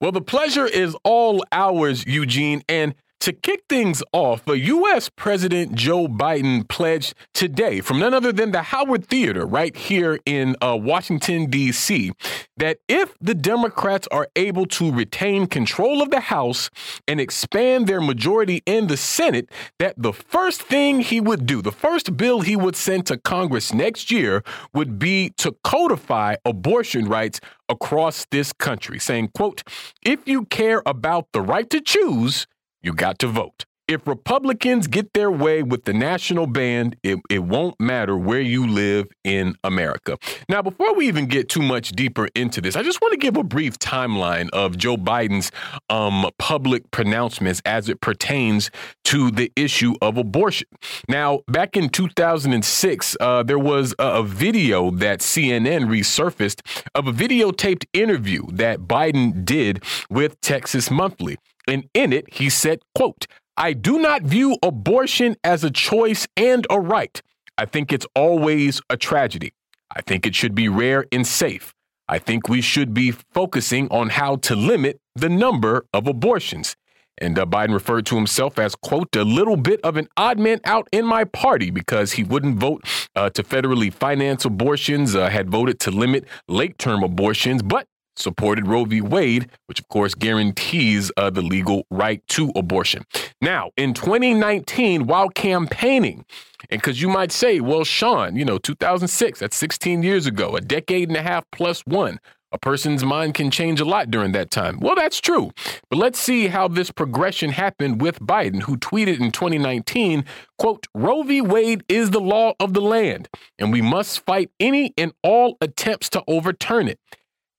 Well, the pleasure is all ours, Eugene. And to kick things off, U.S. President Joe Biden pledged today from none other than the Howard Theater right here in uh, Washington, D.C., that if the Democrats are able to retain control of the House and expand their majority in the Senate, that the first thing he would do, the first bill he would send to Congress next year would be to codify abortion rights across this country, saying, quote, if you care about the right to choose, you got to vote. If Republicans get their way with the national band, it, it won't matter where you live in America. Now, before we even get too much deeper into this, I just want to give a brief timeline of Joe Biden's um, public pronouncements as it pertains to the issue of abortion. Now, back in 2006, uh, there was a, a video that CNN resurfaced of a videotaped interview that Biden did with Texas Monthly. And in it, he said, quote, I do not view abortion as a choice and a right. I think it's always a tragedy. I think it should be rare and safe. I think we should be focusing on how to limit the number of abortions. And uh, Biden referred to himself as, quote, a little bit of an odd man out in my party because he wouldn't vote uh, to federally finance abortions, uh, had voted to limit late term abortions, but supported Roe v. Wade, which of course guarantees uh, the legal right to abortion. Now, in 2019, while campaigning, and because you might say, well, Sean, you know, 2006, that's 16 years ago, a decade and a half plus one. A person's mind can change a lot during that time. Well, that's true. But let's see how this progression happened with Biden, who tweeted in 2019, quote, Roe v. Wade is the law of the land, and we must fight any and all attempts to overturn it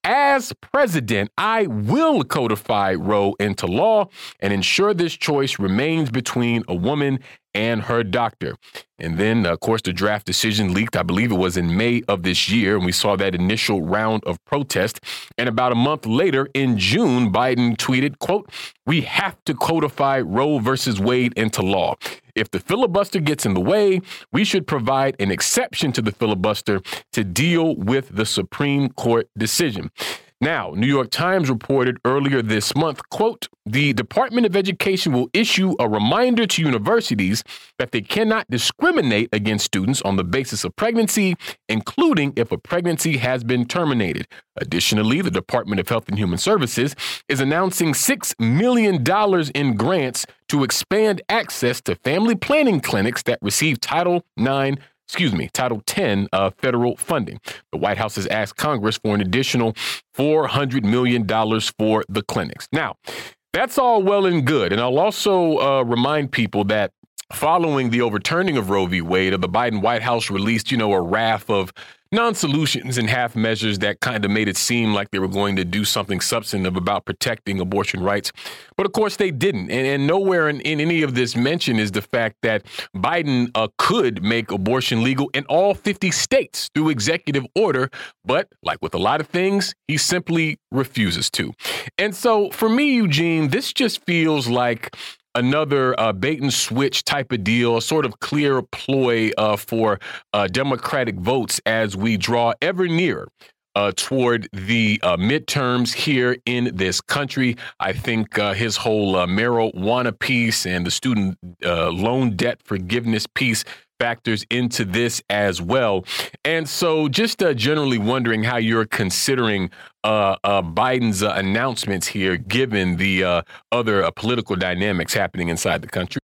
as president, I will codify Roe into law and ensure this choice remains between a woman and her doctor. And then, of course, the draft decision leaked, I believe it was in May of this year, and we saw that initial round of protest. And about a month later, in June, Biden tweeted, quote, we have to codify Roe versus Wade into law. If the filibuster gets in the way, we should provide an exception to the filibuster to deal with the Supreme Court decision. Now, New York Times reported earlier this month, quote, the Department of Education will issue a reminder to universities that they cannot discriminate against students on the basis of pregnancy, including if a pregnancy has been terminated. Additionally, the Department of Health and Human Services is announcing $6 million in grants to expand access to family planning clinics that receive Title IX excuse me, Title 10 uh, federal funding. The White House has asked Congress for an additional $400 million for the clinics. Now, that's all well and good. And I'll also uh, remind people that following the overturning of Roe v. Wade, the Biden White House released, you know, a raft of non-solutions and half measures that kind of made it seem like they were going to do something substantive about protecting abortion rights. But of course they didn't. And, and nowhere in, in, any of this mention is the fact that Biden uh, could make abortion legal in all 50 states through executive order. But like with a lot of things, he simply refuses to. And so for me, Eugene, this just feels like another uh, bait and switch type of deal, a sort of clear ploy uh, for uh, Democratic votes as we draw ever nearer. Uh, toward the uh, midterms here in this country. I think uh, his whole marijuana piece and the student loan debt forgiveness piece factors into this as well. And so, just uh, generally wondering how you're considering uh, uh, Biden's uh, announcements here, given the uh, other uh, political dynamics happening inside the country.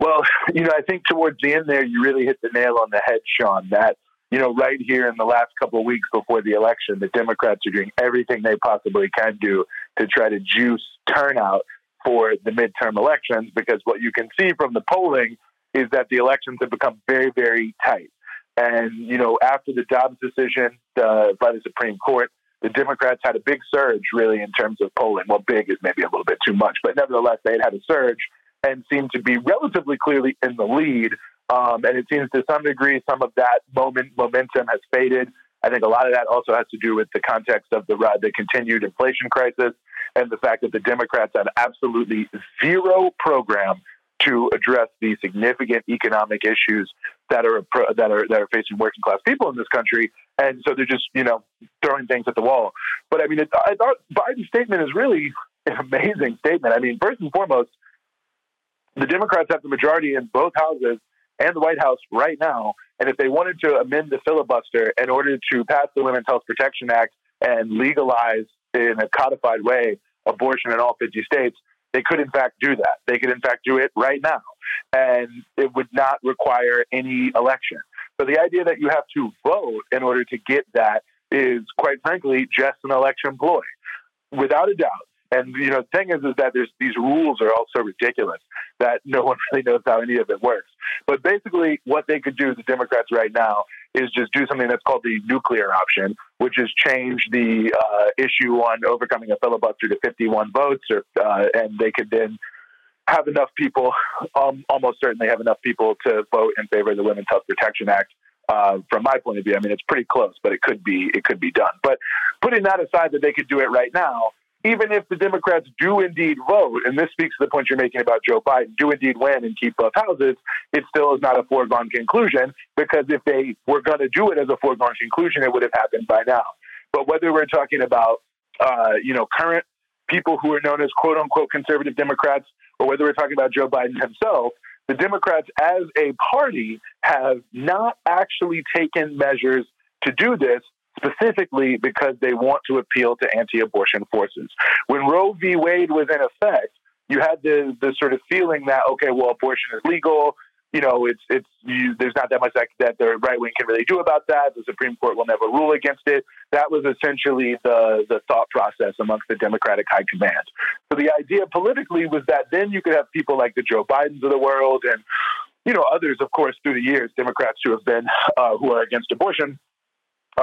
Well, you know, I think towards the end there, you really hit the nail on the head, Sean. That you know, right here in the last couple of weeks before the election, the Democrats are doing everything they possibly can do to try to juice turnout for the midterm elections because what you can see from the polling is that the elections have become very, very tight. And, you know, after the Dobbs decision uh, by the Supreme Court, the Democrats had a big surge, really, in terms of polling. Well, big is maybe a little bit too much, but nevertheless, they had had a surge and seemed to be relatively clearly in the lead. Um, and it seems to some degree some of that moment momentum has faded. I think a lot of that also has to do with the context of the uh, the continued inflation crisis and the fact that the Democrats have absolutely zero program to address the significant economic issues that are that are that are facing working class people in this country, and so they're just you know throwing things at the wall. But I mean, it, I thought Biden's statement is really an amazing statement. I mean, first and foremost, the Democrats have the majority in both houses and the White House right now, and if they wanted to amend the filibuster in order to pass the Women's Health Protection Act and legalize in a codified way abortion in all 50 states, they could, in fact, do that. They could, in fact, do it right now. And it would not require any election. So the idea that you have to vote in order to get that is, quite frankly, just an election ploy. Without a doubt, and you know, the thing is, is that there's these rules are all so ridiculous that no one really knows how any of it works. But basically, what they could do, the Democrats right now, is just do something that's called the nuclear option, which is change the uh, issue on overcoming a filibuster to 51 votes, or uh, and they could then have enough people, um, almost certainly have enough people to vote in favor of the Women's Health Protection Act. Uh, from my point of view, I mean it's pretty close, but it could be it could be done. But putting that aside, that they could do it right now, even if the Democrats do indeed vote, and this speaks to the point you're making about Joe Biden, do indeed win and keep both houses, it still is not a foregone conclusion because if they were going to do it as a foregone conclusion, it would have happened by now. But whether we're talking about, uh, you know, current people who are known as quote unquote conservative Democrats, or whether we're talking about Joe Biden himself, the Democrats as a party have not actually taken measures to do this specifically because they want to appeal to anti abortion forces. When Roe v. Wade was in effect, you had the, the sort of feeling that, okay, well, abortion is legal. You know, it's it's you, there's not that much that, that the right wing can really do about that. The Supreme Court will never rule against it. That was essentially the the thought process amongst the Democratic high command. So the idea politically was that then you could have people like the Joe Bidens of the world and you know others, of course, through the years, Democrats who have been uh, who are against abortion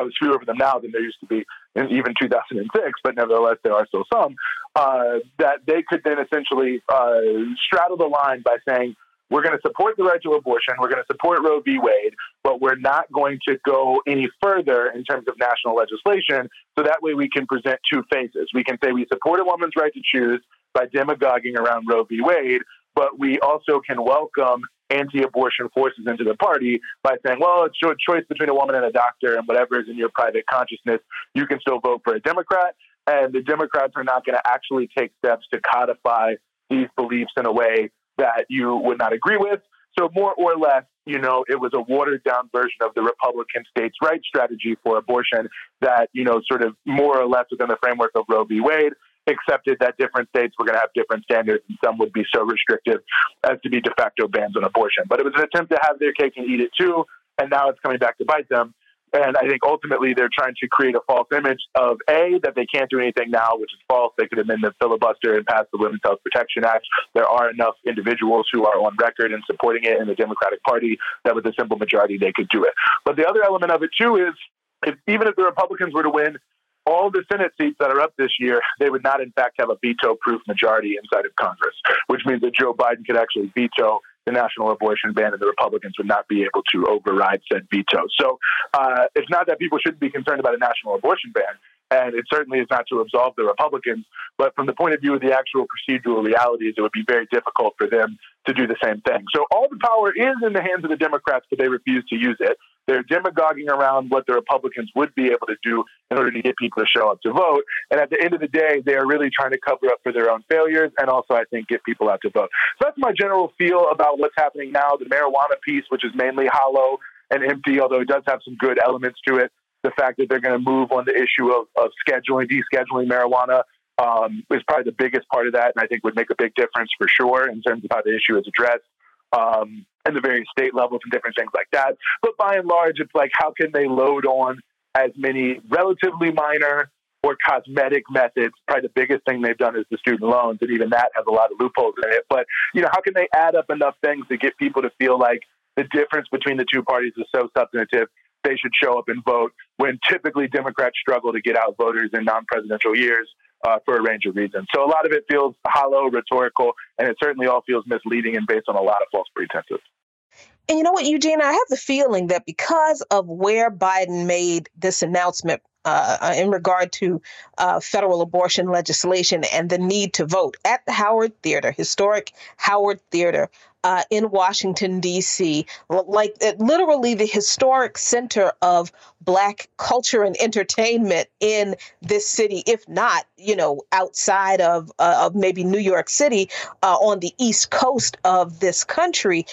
there's fewer of them now than there used to be in even 2006, but nevertheless, there are still some, uh, that they could then essentially uh, straddle the line by saying, we're going to support the right to abortion, we're going to support Roe v. Wade, but we're not going to go any further in terms of national legislation. So that way we can present two faces. We can say we support a woman's right to choose by demagoguing around Roe v. Wade, but we also can welcome anti-abortion forces into the party by saying, well, it's your choice between a woman and a doctor, and whatever is in your private consciousness, you can still vote for a Democrat. And the Democrats are not going to actually take steps to codify these beliefs in a way that you would not agree with. So more or less, you know, it was a watered down version of the Republican states' rights strategy for abortion that, you know, sort of more or less within the framework of Roe v. Wade accepted that different states were going to have different standards and some would be so restrictive as to be de facto bans on abortion. But it was an attempt to have their cake and eat it too, and now it's coming back to bite them. And I think ultimately they're trying to create a false image of A, that they can't do anything now, which is false. They could amend the filibuster and pass the Women's Health Protection Act. There are enough individuals who are on record and supporting it in the Democratic Party that with a simple majority they could do it. But the other element of it too is if, even if the Republicans were to win, all the Senate seats that are up this year, they would not, in fact, have a veto proof majority inside of Congress, which means that Joe Biden could actually veto the national abortion ban, and the Republicans would not be able to override said veto. So uh, it's not that people shouldn't be concerned about a national abortion ban. And it certainly is not to absolve the Republicans, but from the point of view of the actual procedural realities, it would be very difficult for them to do the same thing. So all the power is in the hands of the Democrats, but they refuse to use it. They're demagoguing around what the Republicans would be able to do in order to get people to show up to vote. And at the end of the day, they are really trying to cover up for their own failures and also, I think, get people out to vote. So that's my general feel about what's happening now. The marijuana piece, which is mainly hollow and empty, although it does have some good elements to it. The fact that they're going to move on the issue of, of scheduling, descheduling marijuana um, is probably the biggest part of that, and I think would make a big difference for sure in terms of how the issue is addressed. um, and the various state levels and different things like that. But by and large, it's like how can they load on as many relatively minor or cosmetic methods. Probably the biggest thing they've done is the student loans, and even that has a lot of loopholes in it. But you know, how can they add up enough things to get people to feel like the difference between the two parties is so substantive they should show up and vote when typically Democrats struggle to get out voters in non-presidential years uh, for a range of reasons. So a lot of it feels hollow, rhetorical, and it certainly all feels misleading and based on a lot of false pretenses. And you know what, Eugene, I have the feeling that because of where Biden made this announcement uh, in regard to uh, federal abortion legislation and the need to vote at the Howard Theater, historic Howard Theater uh, in Washington, D.C., like literally the historic center of Black culture and entertainment in this city, if not, you know, outside of, uh, of maybe New York City uh, on the East Coast of this country.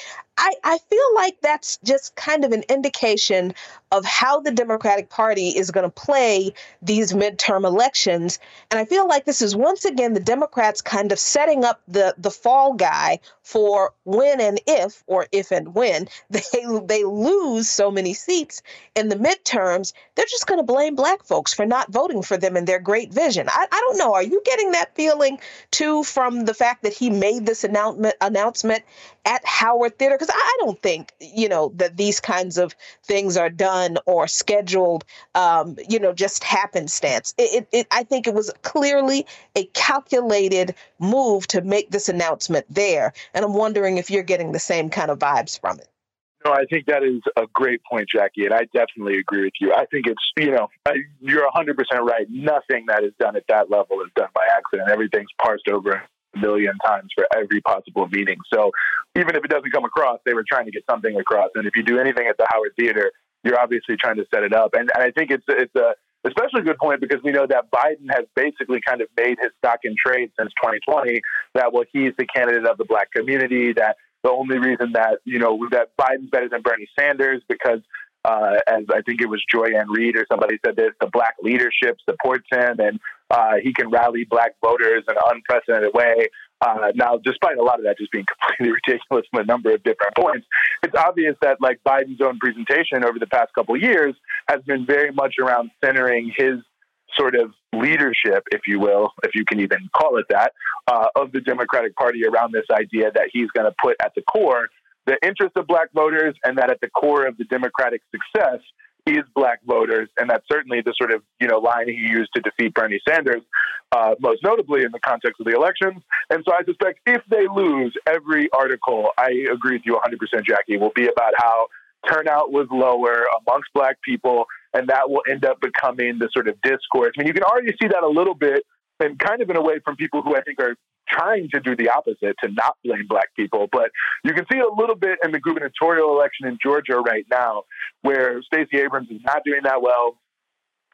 I, I feel like that's just kind of an indication of how the Democratic Party is going to play these midterm elections. And I feel like this is once again the Democrats kind of setting up the, the fall guy for when and if, or if and when, they, they lose so many seats in the midterms, they're just going to blame black folks for not voting for them and their great vision. I, I don't know. Are you getting that feeling too from the fact that he made this announcement announcement at Howard Theater? Because I don't think, you know, that these kinds of things are done or scheduled, um, you know, just happenstance. It, it, it, I think it was clearly a calculated move to make this announcement there. And I'm wondering if you're getting the same kind of vibes from it. No, I think that is a great point, Jacquie, and I definitely agree with you. I think it's, you know, you're 100% right. Nothing that is done at that level is done by accident. Everything's parsed over million times for every possible meeting. So even if it doesn't come across, they were trying to get something across. And if you do anything at the Howard Theater, you're obviously trying to set it up. And, and I think it's, it's a, especially good point because we know that Biden has basically kind of made his stock in trade since 2020 that well he's the candidate of the black community that the only reason that you know that Biden's better than Bernie Sanders because uh, as I think it was Joy Ann Reid or somebody said this, the black leadership supports him and uh, he can rally black voters in an unprecedented way. Uh, now, despite a lot of that just being completely ridiculous from a number of different points, it's obvious that like Biden's own presentation over the past couple of years has been very much around centering his sort of leadership, if you will, if you can even call it that, uh, of the Democratic Party around this idea that he's going to put at the core the interest of black voters and that at the core of the Democratic success is black voters. And that's certainly the sort of, you know, line he used to defeat Bernie Sanders, uh, most notably in the context of the elections. And so I suspect if they lose, every article, I agree with you 100%, Jacquie, will be about how turnout was lower amongst black people and that will end up becoming the sort of discourse. I mean, you can already see that a little bit, and kind of in a way from people who I think are trying to do the opposite to not blame black people. But you can see a little bit in the gubernatorial election in Georgia right now, where Stacey Abrams is not doing that well.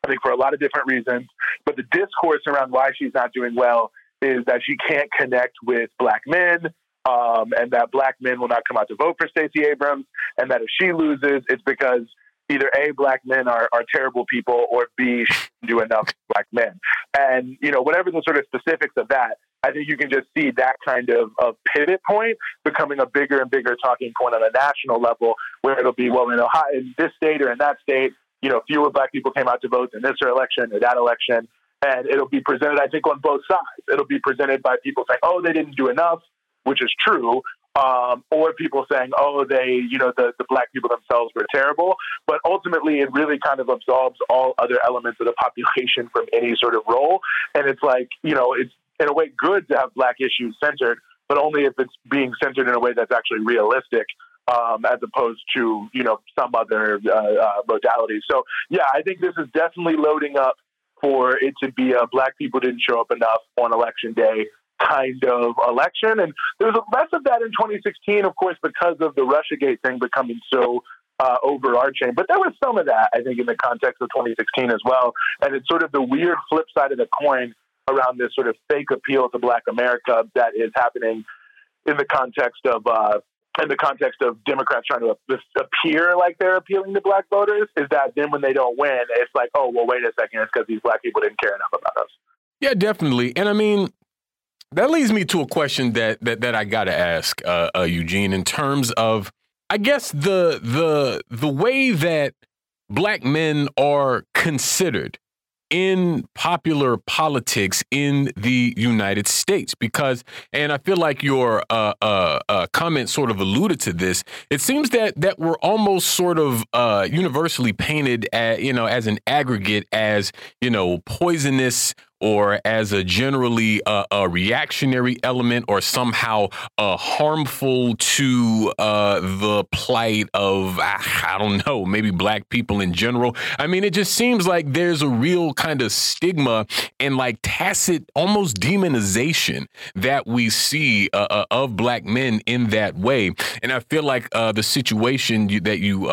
I think for a lot of different reasons, but the discourse around why she's not doing well is that she can't connect with black men. Um, and that black men will not come out to vote for Stacey Abrams, and that if she loses, it's because either A, black men are, are terrible people, or B, she do enough black men. And, you know, whatever the sort of specifics of that, I think you can just see that kind of, of pivot point becoming a bigger and bigger talking point on a national level where it'll be, well, in, Ohio, in this state or in that state, you know, fewer black people came out to vote in this election or that election. And it'll be presented, I think, on both sides. It'll be presented by people saying, oh, they didn't do enough, which is true um, or people saying, oh, they, you know, the, the black people themselves were terrible. But ultimately, it really kind of absolves all other elements of the population from any sort of role. And it's like, you know, it's in a way good to have black issues centered, but only if it's being centered in a way that's actually realistic. Um, as opposed to you know some other uh, uh, modalities. So yeah, I think this is definitely loading up for it to be a black people didn't show up enough on election day kind of election. And there was less of that in 2016, of course, because of the Russiagate thing becoming so uh, overarching. But there was some of that, I think, in the context of 2016 as well. And it's sort of the weird flip side of the coin around this sort of fake appeal to Black America that is happening in the context of. Uh, in the context of Democrats trying to appear like they're appealing to black voters, is that then when they don't win, it's like, oh, well, wait a second, it's because these black people didn't care enough about us. Yeah, definitely. And I mean, that leads me to a question that that, that I got to ask uh, uh, Eugene in terms of, I guess the the the way that black men are considered in popular politics in the United States because, and I feel like your uh, uh, uh, comment sort of alluded to this. It seems that that we're almost sort of uh, universally painted, at, you know, as an aggregate as you know poisonous or as a generally uh, a reactionary element or somehow uh, harmful to uh, the plight of, I don't know, maybe black people in general. I mean, it just seems like there's a real kind of stigma and like tacit, almost demonization that we see uh, uh, of black men in that way. And I feel like uh, the situation you, that you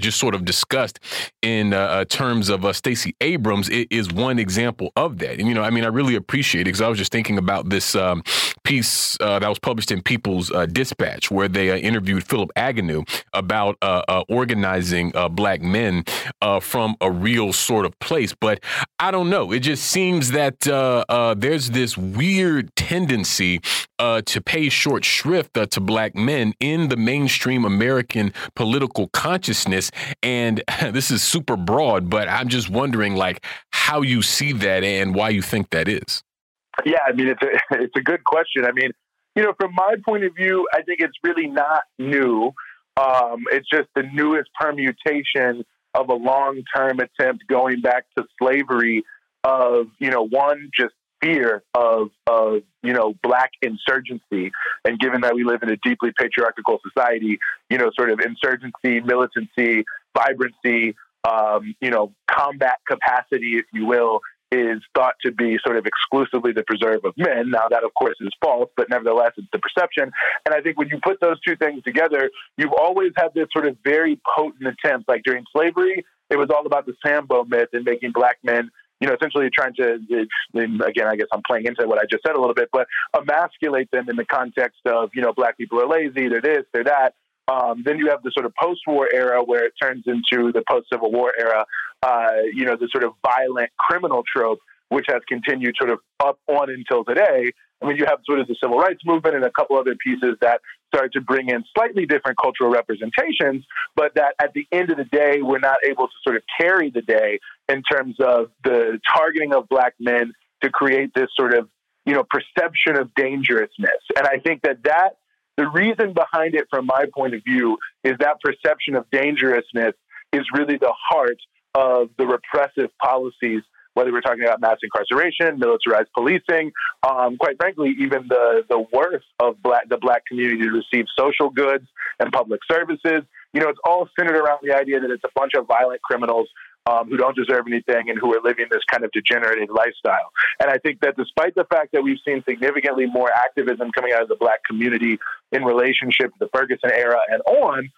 just sort of discussed in terms of Stacey Abrams is one example example of that. And, you know, I mean, I really appreciate it because I was just thinking about this um, piece uh, that was published in People's uh, Dispatch where they uh, interviewed Phillip Agnew about uh, uh, organizing uh, black men from a real sort of place. But I don't know. It just seems that there's this weird tendency to pay short shrift to black men in the mainstream American political consciousness. And this is super broad, but I'm just wondering, like, how you see that that and why you think that is. Yeah, I mean, it's a, it's a good question. I mean, you know, from my point of view, I think it's really not new. Um, it's just the newest permutation of a long term attempt going back to slavery of, you know, one, just fear of, of, you know, black insurgency. And given that we live in a deeply patriarchal society, you know, sort of insurgency, militancy, vibrancy, um, you know, combat capacity, if you will, is thought to be sort of exclusively the preserve of men. Now, that of course is false, but nevertheless, it's the perception. And I think when you put those two things together, you've always had this sort of very potent attempt. Like during slavery, it was all about the Sambo myth and making black men you know, essentially trying to, again, I guess I'm playing into what I just said a little bit, but emasculate them in the context of, you know, black people are lazy, they're this, they're that. Um, then you have the sort of post-war era where it turns into the post-Civil War era. Uh, you know, the sort of violent criminal trope, which has continued sort of up on until today. I mean, you have sort of the civil rights movement and a couple other pieces that started to bring in slightly different cultural representations, but that at the end of the day, we're not able to sort of carry the day in terms of the targeting of black men to create this sort of, you know, perception of dangerousness. And I think that that the reason behind it, from my point of view, is that perception of dangerousness is really the heart of the repressive policies, whether we're talking about mass incarceration, militarized policing, um, quite frankly, even the, the worth of black, the black community to receive social goods and public services. You know, it's all centered around the idea that it's a bunch of violent criminals um, who don't deserve anything and who are living this kind of degenerated lifestyle. And I think that despite the fact that we've seen significantly more activism coming out of the black community in relationship to the Ferguson era and on,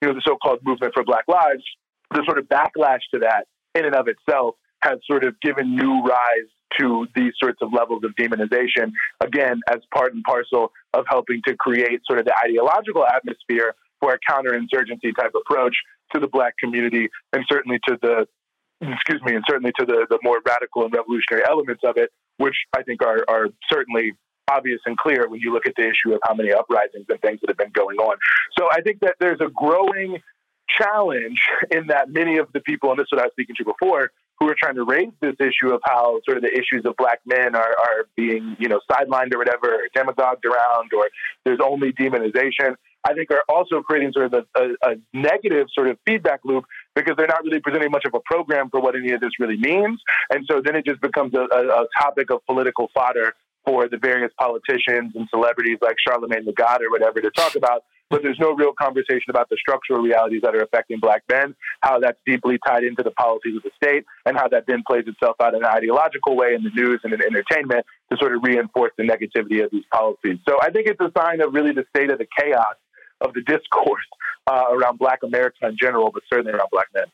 you know, the so-called movement for Black Lives, the sort of backlash to that in and of itself has sort of given new rise to these sorts of levels of demonization, again, as part and parcel of helping to create sort of the ideological atmosphere for a counterinsurgency type approach to the black community and certainly to the excuse me, and certainly to the, the more radical and revolutionary elements of it, which I think are, are certainly obvious and clear when you look at the issue of how many uprisings and things that have been going on. So I think that there's a growing challenge in that many of the people, and this is what I was speaking to before, who are trying to raise this issue of how sort of the issues of black men are, are being, you know, sidelined or whatever, or demagogued around, or there's only demonization. I think are also creating sort of a, a, a, negative sort of feedback loop because they're not really presenting much of a program for what any of this really means. And so then it just becomes a, a topic of political fodder for the various politicians and celebrities like Charlemagne the God or whatever to talk about. But there's no real conversation about the structural realities that are affecting black men, how that's deeply tied into the policies of the state, and how that then plays itself out in an ideological way in the news and in entertainment to sort of reinforce the negativity of these policies. So I think it's a sign of really the state of the chaos of the discourse uh, around Black America in general, but certainly around Black men.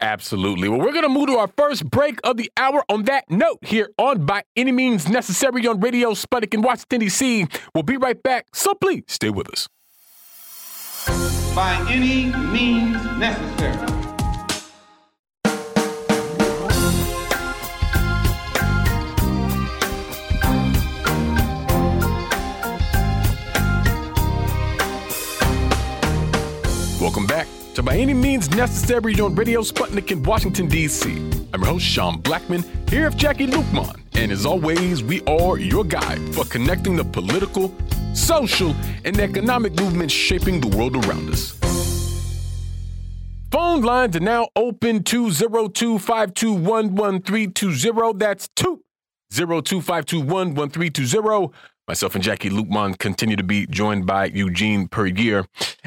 Absolutely. Well, we're going to move to our first break of the hour on that note here on By Any Means Necessary on Radio Sputnik in Washington, D.C. We'll be right back, so please stay with us. By any means necessary. Any means necessary on Radio Sputnik in Washington, D.C. I'm your host, Sean Blackmon, here with Jacquie Luqman. And as always, we are your guide for connecting the political, social, and economic movements shaping the world around us. Phone lines are now open 202 521 That's 202 521 Myself and Jacquie Luqman continue to be joined by Eugene Puryear.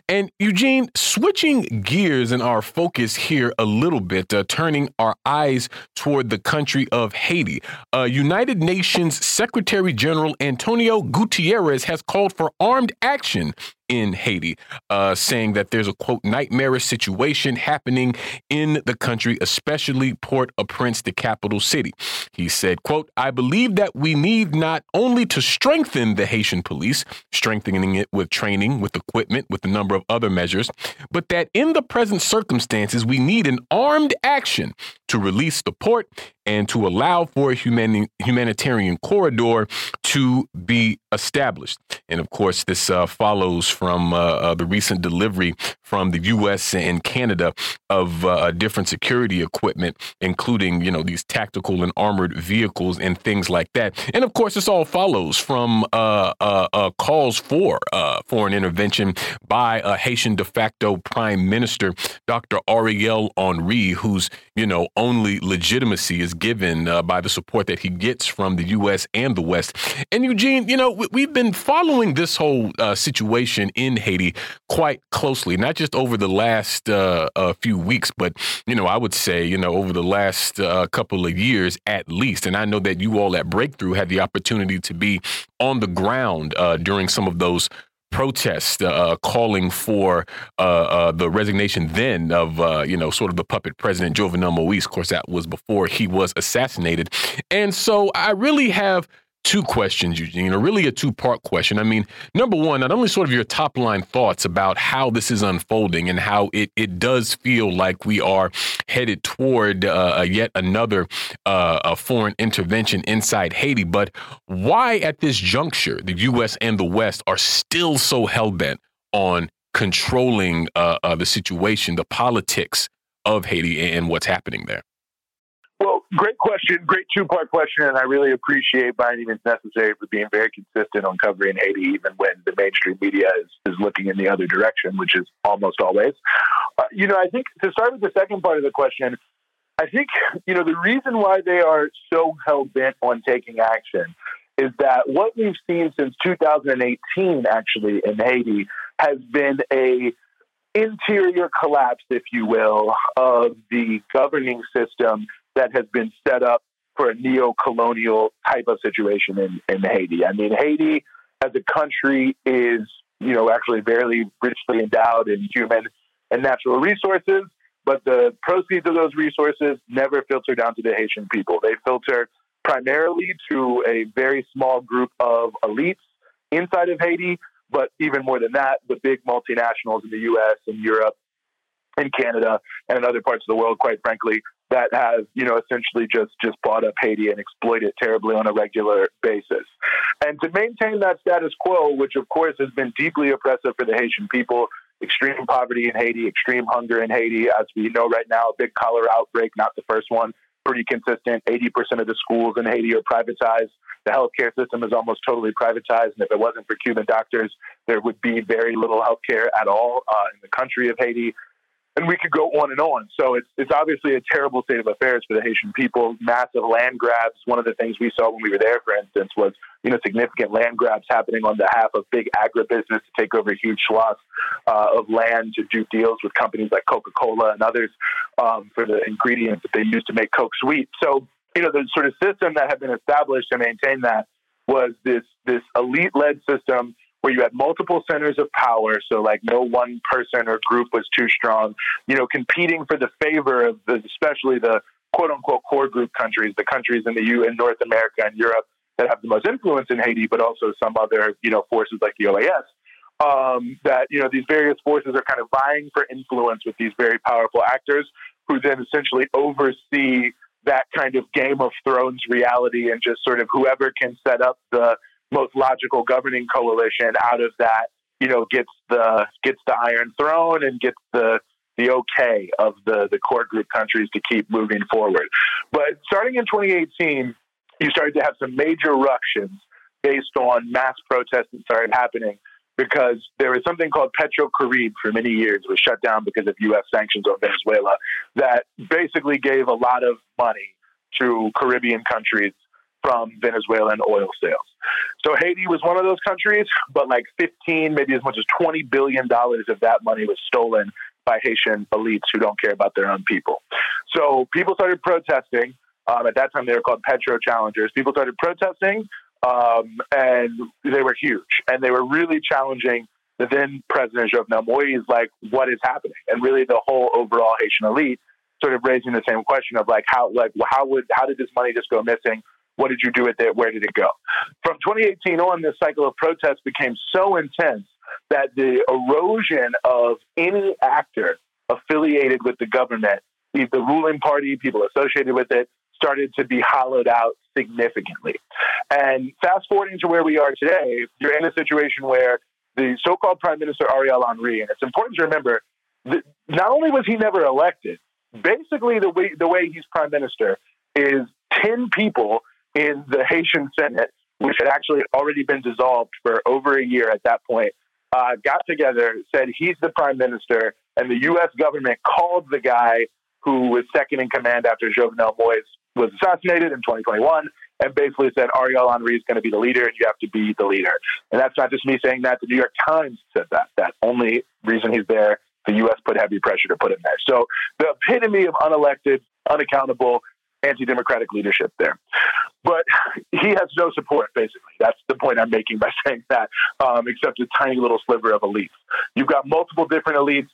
And Eugene, switching gears in our focus here a little bit, uh, turning our eyes toward the country of Haiti. Uh, United Nations Secretary General Antonio Guterres has called for armed action in Haiti, uh, saying that there's a quote nightmarish situation happening in the country, especially Port-au-Prince, the capital city. He said, quote, I believe that we need not only to strengthen the Haitian police, strengthening it with training, with equipment, with a number of other measures, but that in the present circumstances, we need an armed action to release the port and to allow for a humani- humanitarian corridor to be established. And of course, this uh, follows from uh, uh, the recent delivery from the U.S. and Canada of uh, different security equipment, including you know these tactical and armored vehicles and things like that. And of course, this all follows from uh, uh, calls for foreign intervention by a Haitian de facto prime minister, Dr. Ariel Henry, whose you know only legitimacy is given uh, by the support that he gets from the U.S. and the West. And Eugene, you know, we've been following this whole uh, situation in Haiti quite closely, not just over the last uh, few weeks, but, you know, I would say, you know, over the last uh, couple of years at least. And I know that you all at Breakthrough had the opportunity to be on the ground uh, during some of those protest uh, calling for uh, uh, the resignation then of uh, you know sort of the puppet president Jovenel Moise. Of course, that was before he was assassinated, and so I really have two questions, Eugene, or really a two part question. I mean, number one, not only sort of your top line thoughts about how this is unfolding and how it, it does feel like we are headed toward uh, yet another uh, foreign intervention inside Haiti, but why at this juncture the U.S. and the West are still so hell bent on controlling uh, uh, the situation, the politics of Haiti and what's happening there? Well, great question, great two part question, and I really appreciate by any means necessary for being very consistent on covering Haiti, even when the mainstream media is, is looking in the other direction, which is almost always. Uh, you know, I think to start with the second part of the question, I think, you know, the reason why they are so hell bent on taking action is that what we've seen since 2018, actually, in Haiti, has been a interior collapse, if you will, of the governing system that has been set up for a neo-colonial type of situation in, in Haiti. I mean, Haiti as a country is, you know, actually very richly endowed in human and natural resources, but the proceeds of those resources never filter down to the Haitian people. They filter primarily to a very small group of elites inside of Haiti, but even more than that, the big multinationals in the US and Europe and Canada and in other parts of the world, quite frankly, that has, you know, essentially just just bought up Haiti and exploit it terribly on a regular basis. And to maintain that status quo, which of course has been deeply oppressive for the Haitian people, extreme poverty in Haiti, extreme hunger in Haiti, as we know right now, a big cholera outbreak, not the first one, pretty consistent. 80% of the schools in Haiti are privatized. The healthcare system is almost totally privatized. And if it wasn't for Cuban doctors, there would be very little healthcare at all uh, in the country of Haiti and we could go on and on. So it's it's obviously a terrible state of affairs for the Haitian people. Massive land grabs. One of the things we saw when we were there, for instance, was you know significant land grabs happening on behalf of big agribusiness to take over huge swaths uh, of land to do deals with companies like Coca Cola and others um, for the ingredients that they use to make Coke sweet. So you know the sort of system that had been established to maintain that was this this elite led system where you had multiple centers of power, so like no one person or group was too strong, you know, competing for the favor of the, especially the quote unquote core group countries, the countries in the U in North America and Europe that have the most influence in Haiti, but also some other, you know, forces like the OAS. Um, that you know these various forces are kind of vying for influence with these very powerful actors, who then essentially oversee that kind of Game of Thrones reality and just sort of whoever can set up the most logical governing coalition out of that, you know, gets the gets the Iron Throne and gets the the okay of the, the core group countries to keep moving forward. But starting in 2018, you started to have some major ructions based on mass protests that started happening because there was something called Petrocaribe for many years. Was shut down because of U.S. sanctions on Venezuela that basically gave a lot of money to Caribbean countries from Venezuelan oil sales. So Haiti was one of those countries, but like 15, maybe as much as 20 billion dollars of that money was stolen by Haitian elites who don't care about their own people. So people started protesting. Um, at that time, they were called Petro Challengers. People started protesting, um, and they were huge, and they were really challenging the then President Jovenel Moise, like, what is happening? And really, the whole overall Haitian elite sort of raising the same question of like, how, like, how would, how did this money just go missing? What did you do with it? Where did it go? From 2018 on, this cycle of protests became so intense that the erosion of any actor affiliated with the government, the ruling party, people associated with it, started to be hollowed out significantly. And fast forwarding to where we are today, you're in a situation where the so called Prime Minister Ariel Henry, and it's important to remember that not only was he never elected, basically the way, the way he's Prime Minister is 10 people in the Haitian Senate, which had actually already been dissolved for over a year at that point, uh, got together, said he's the prime minister, and the U.S. government called the guy who was second in command after Jovenel Moise was assassinated in 2021 and basically said Ariel Henry is going to be the leader and you have to be the leader. And that's not just me saying that. The New York Times said that. That only reason he's there, the U.S. put heavy pressure to put him there. So the epitome of unelected, unaccountable, anti-democratic leadership there. But he has no support, basically. That's the point I'm making by saying that, um, except a tiny little sliver of elites. You've got multiple different elites,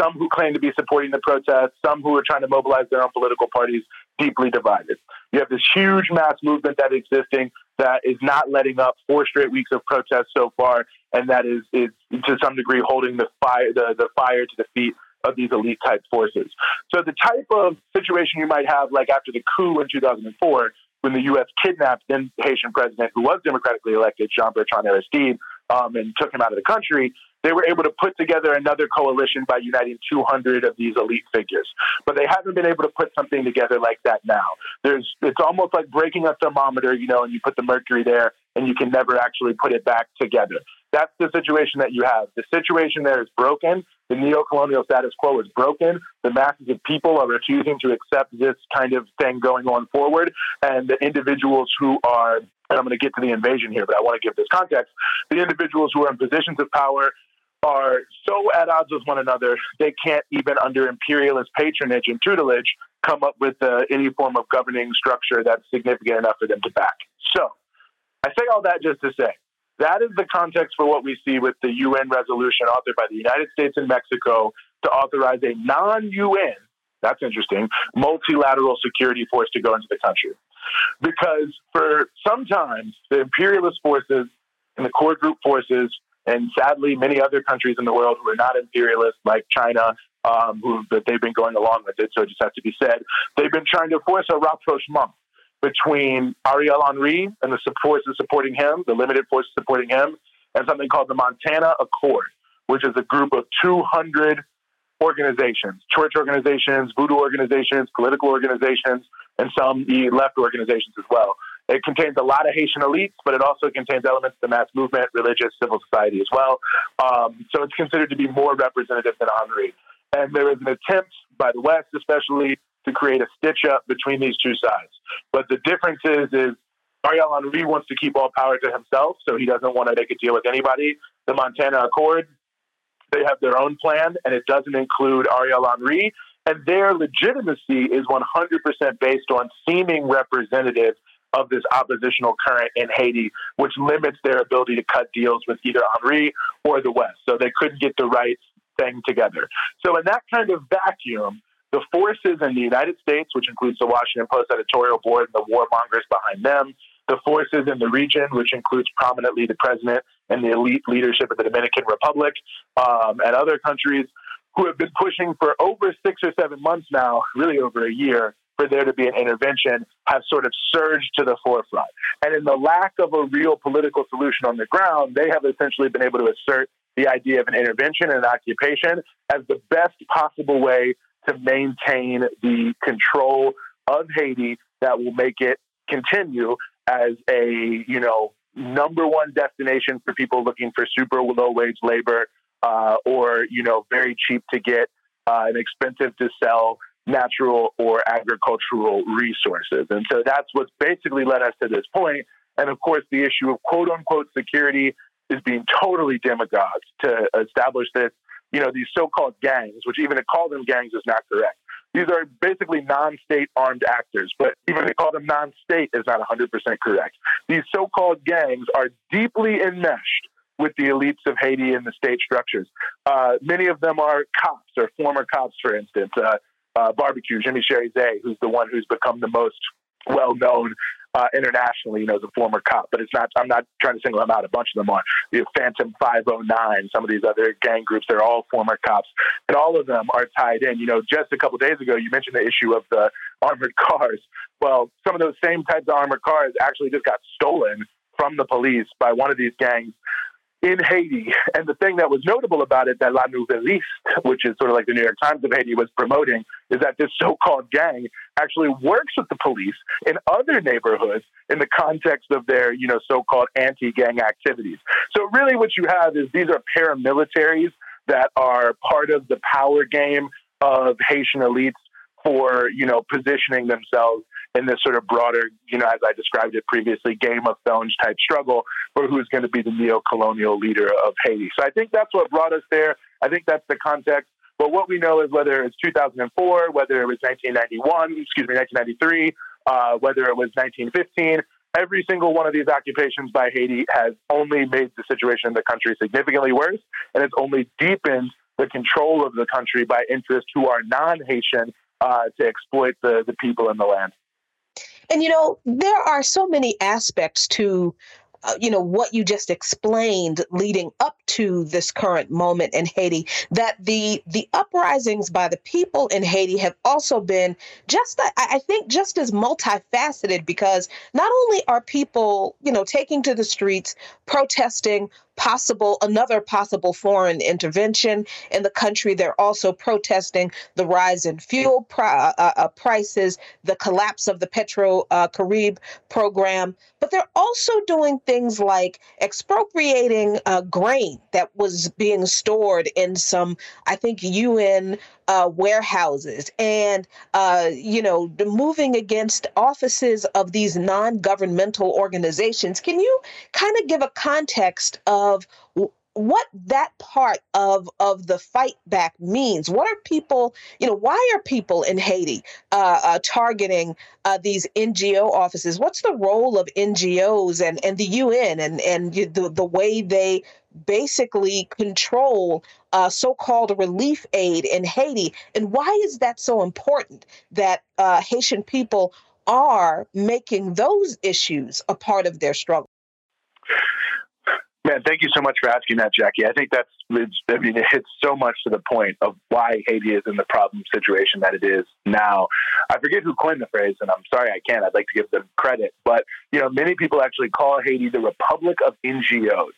some who claim to be supporting the protests, some who are trying to mobilize their own political parties, deeply divided. You have this huge mass movement that is existing that is not letting up four straight weeks of protests so far, and that is, is to some degree holding the fire, the, the fire to the feet of these elite type forces. So the type of situation you might have, like after the coup in 2004, when the U.S. kidnapped then Haitian president, who was democratically elected, Jean Bertrand Aristide, um, and took him out of the country, they were able to put together another coalition by uniting 200 of these elite figures. But they haven't been able to put something together like that now. There's, it's almost like breaking a thermometer, you know, and you put the mercury there and you can never actually put it back together. That's the situation that you have. The situation there is broken. The neo-colonial status quo is broken. The masses of people are refusing to accept this kind of thing going on forward. And the individuals who are, and I'm going to get to the invasion here, but I want to give this context. The individuals who are in positions of power are so at odds with one another, they can't even under imperialist patronage and tutelage come up with uh, any form of governing structure that's significant enough for them to back. So I say all that just to say that is the context for what we see with the UN resolution authored by the United States and Mexico to authorize a non UN, that's interesting, multilateral security force to go into the country. Because for sometimes the imperialist forces and the core group forces, and sadly many other countries in the world who are not imperialist, like China, um, who that they've been going along with it, so it just has to be said, they've been trying to force a rapprochement between Ariel Henry and the forces supporting him, the limited forces supporting him, and something called the Montana Accord, which is a group of 200 organizations, church organizations, voodoo organizations, political organizations, and some left organizations as well. It contains a lot of Haitian elites, but it also contains elements of the mass movement, religious, civil society as well. Um, so it's considered to be more representative than Henry. And there is an attempt by the West, especially, to create a stitch up between these two sides. But the difference is, is Ariel Henry wants to keep all power to himself, so he doesn't want to make a deal with anybody. The Montana Accord, they have their own plan, and it doesn't include Ariel Henry. And their legitimacy is 100% based on seeming representative of this oppositional current in Haiti, which limits their ability to cut deals with either Henry or the West. So they couldn't get the right thing together. So in that kind of vacuum, the forces in the United States, which includes the Washington Post editorial board and the warmongers behind them, the forces in the region, which includes prominently the president and the elite leadership of the Dominican Republic um, and other countries who have been pushing for over six or seven months now, really over a year, for there to be an intervention, have sort of surged to the forefront. And in the lack of a real political solution on the ground, they have essentially been able to assert the idea of an intervention and an occupation as the best possible way to maintain the control of Haiti that will make it continue as a, you know, number one destination for people looking for super low wage labor uh, or, you know, very cheap to get uh, and expensive to sell natural or agricultural resources. And so that's what's basically led us to this point. And of course, the issue of quote unquote security is being totally demagogued to establish this, you know, these so called gangs, which even to call them gangs is not correct. These are basically non state armed actors, but even to call them non state is not 100% correct. These so called gangs are deeply enmeshed with the elites of Haiti and the state structures. Uh, many of them are cops or former cops, for instance. Uh, uh, barbecue, Jimmy Chérizier, who's the one who's become the most well known uh, internationally, you know, as a former cop. But it's not. I'm not trying to single him out. A bunch of them are. You have Phantom 509, some of these other gang groups. They're all former cops, and all of them are tied in. You know, just a couple days ago, you mentioned the issue of the armored cars. Well, some of those same types of armored cars actually just got stolen from the police by one of these gangs in Haiti. And the thing that was notable about it that La Nouvelliste, which is sort of like the New York Times of Haiti, was promoting, is that this so-called gang actually works with the police in other neighborhoods in the context of their, you know, so-called anti-gang activities. So really what you have is these are paramilitaries that are part of the power game of Haitian elites for, you know, positioning themselves in this sort of broader, you know, as I described it previously, Game of Thrones type struggle for who's going to be the neo-colonial leader of Haiti. So I think that's what brought us there. I think that's the context. But what we know is whether it's 2004, whether it was 1991, excuse me, 1993, uh, whether it was 1915, every single one of these occupations by Haiti has only made the situation in the country significantly worse, and it's only deepened the control of the country by interests who are non-Haitian uh, to exploit the, the people in the land. And you know, there are so many aspects to uh, you know what you just explained leading up to this current moment in Haiti that the the uprisings by the people in Haiti have also been just I think just as multifaceted because not only are people you know taking to the streets protesting possible another possible foreign intervention in the country. They're also protesting the rise in fuel uh, uh, uh, prices, the collapse of the Petro uh, Carib program, but they're also doing things like expropriating uh, grain that was being stored in some, I think, UN uh, warehouses and, uh, you know, moving against offices of these non governmental organizations. Can you kind of give a context of what that part of of the fight back means. What are people you know why are people in haiti uh, uh, targeting uh, these ngo offices? What's the role of ngos and and the un and and the, the way they basically control uh, so-called relief aid in haiti? And why is that so important that uh, haitian people are making those issues a part of their struggle Man, thank you so much for asking that, Jacquie. I think that's, I mean, it hits so much to the point of why Haiti is in the problem situation that it is now. I forget who coined the phrase, and I'm sorry I can't. I'd like to give them credit. But, you know, many people actually call Haiti the Republic of NGOs.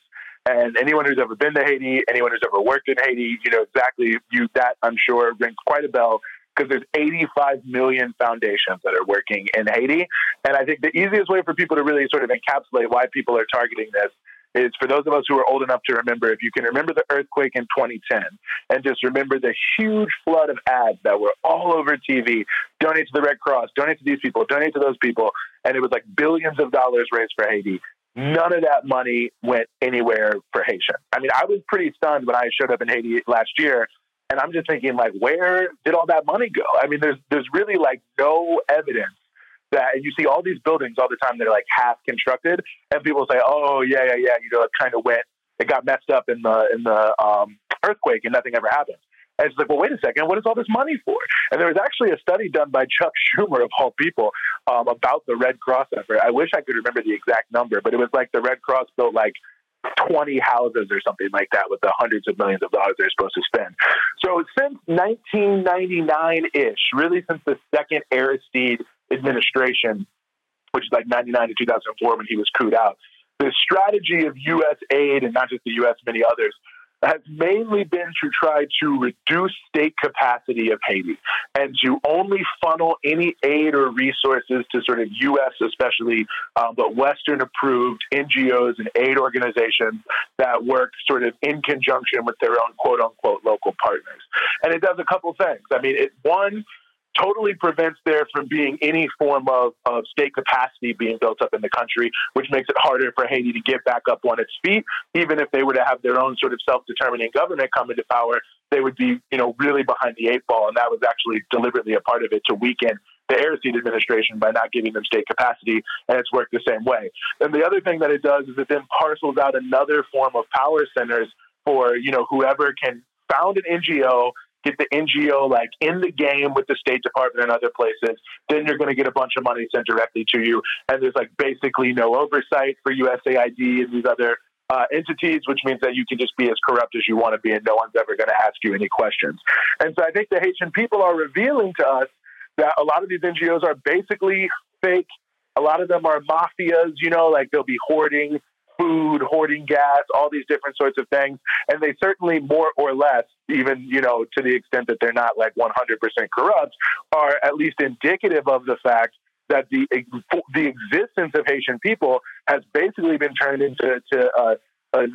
And anyone who's ever been to Haiti, anyone who's ever worked in Haiti, you know exactly you that I'm sure rings quite a bell because there's 85 million foundations that are working in Haiti. And I think the easiest way for people to really sort of encapsulate why people are targeting this is for those of us who are old enough to remember, if you can remember the earthquake in 2010 and just remember the huge flood of ads that were all over TV donate to the Red Cross, donate to these people, donate to those people. And it was like billions of dollars raised for Haiti. None of that money went anywhere for Haitian. I mean, I was pretty stunned when I showed up in Haiti last year. And I'm just thinking, like, where did all that money go? I mean, there's there's really like no evidence that, and you see all these buildings all the time that are like half constructed, and people say, "Oh yeah, yeah, yeah," you know, it kind of went, it got messed up in the in the um, earthquake, and nothing ever happened. And it's like, well, wait a second, what is all this money for? And there was actually a study done by Chuck Schumer, of all people, um, about the Red Cross effort. I wish I could remember the exact number, but it was like the Red Cross built like 20 houses or something like that with the hundreds of millions of dollars they're supposed to spend. So since 1999 ish, really since the second Aristide administration, which is like 99 to 2004 when he was cooed out, the strategy of U.S. aid, and not just the U.S., many others, has mainly been to try to reduce state capacity of Haiti and to only funnel any aid or resources to sort of U.S., especially, um, but Western approved NGOs and aid organizations that work sort of in conjunction with their own quote unquote local partners. And it does a couple things. I mean, it one, totally prevents there from being any form of, of state capacity being built up in the country, which makes it harder for Haiti to get back up on its feet. Even if they were to have their own sort of self-determining government come into power, they would be, you know, really behind the eight ball. And that was actually deliberately a part of it to weaken the Aristide administration by not giving them state capacity, and it's worked the same way. And the other thing that it does is it then parcels out another form of power centers for, you know, whoever can found an NGO get the NGO like in the game with the State Department and other places, then you're going to get a bunch of money sent directly to you. And there's like basically no oversight for USAID and these other uh, entities, which means that you can just be as corrupt as you want to be and no one's ever going to ask you any questions. And so I think the Haitian people are revealing to us that a lot of these NGOs are basically fake. A lot of them are mafias, you know, like they'll be hoarding food, hoarding gas, all these different sorts of things. And they certainly more or less, even, you know, to the extent that they're not like 100% corrupt, are at least indicative of the fact that the the existence of Haitian people has basically been turned into to, uh, uh,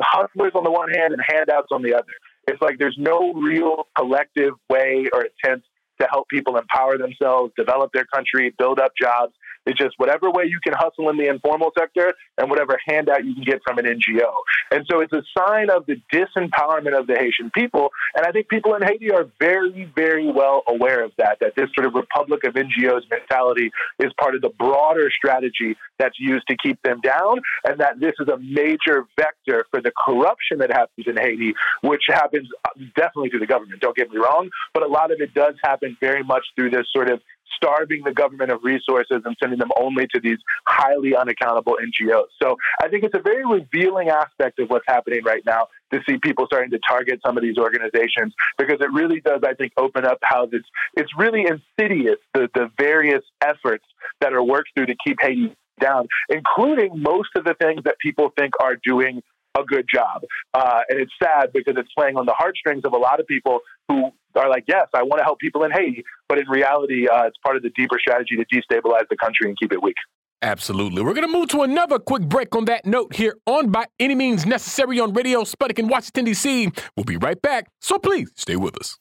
hustlers on the one hand and handouts on the other. It's like there's no real collective way or attempt to help people empower themselves, develop their country, build up jobs. It's just whatever way you can hustle in the informal sector and whatever handout you can get from an NGO. And so it's a sign of the disempowerment of the Haitian people. And I think people in Haiti are very, very well aware of that, that this sort of Republic of NGOs mentality is part of the broader strategy that's used to keep them down, and that this is a major vector for the corruption that happens in Haiti, which happens definitely through the government, don't get me wrong, but a lot of it does happen very much through this sort of starving the government of resources and sending them only to these highly unaccountable NGOs. So I think it's a very revealing aspect of what's happening right now to see people starting to target some of these organizations because it really does, I think, open up how this, it's really insidious, the, the various efforts that are worked through to keep Haiti down, including most of the things that people think are doing a good job. Uh, and it's sad because it's playing on the heartstrings of a lot of people who are like, yes, I want to help people in Haiti, but in reality, uh, it's part of the deeper strategy to destabilize the country and keep it weak. Absolutely. We're going to move to another quick break on that note here on By Any Means Necessary on Radio Sputnik in Washington, D.C. We'll be right back, so please stay with us.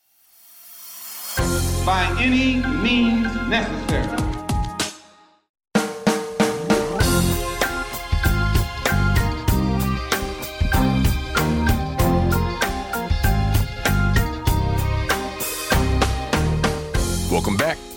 By any means necessary.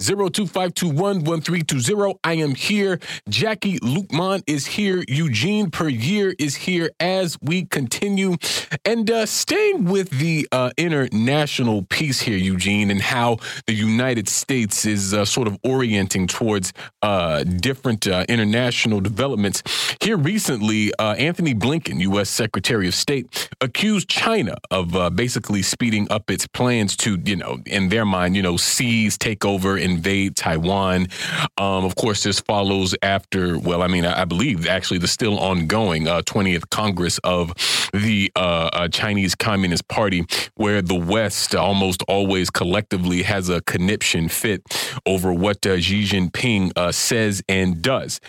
025211320. I am here. Jacquie Luqman is here. Eugene Puryear is here as we continue. And uh, staying with the uh, international piece here, Eugene, and how the United States is uh, sort of orienting towards uh, different uh, international developments. Here recently, uh, Antony Blinken, U.S. Secretary of State, accused China of basically speeding up its plans to, you know, in their mind, you know, seize, take over, and invade Taiwan. Um, of course, this follows after, well, I mean, I, I believe actually the still ongoing uh, 20th Congress of the uh, uh, Chinese Communist Party, where the West almost always collectively has a conniption fit over what uh, Xi Jinping uh, says and does.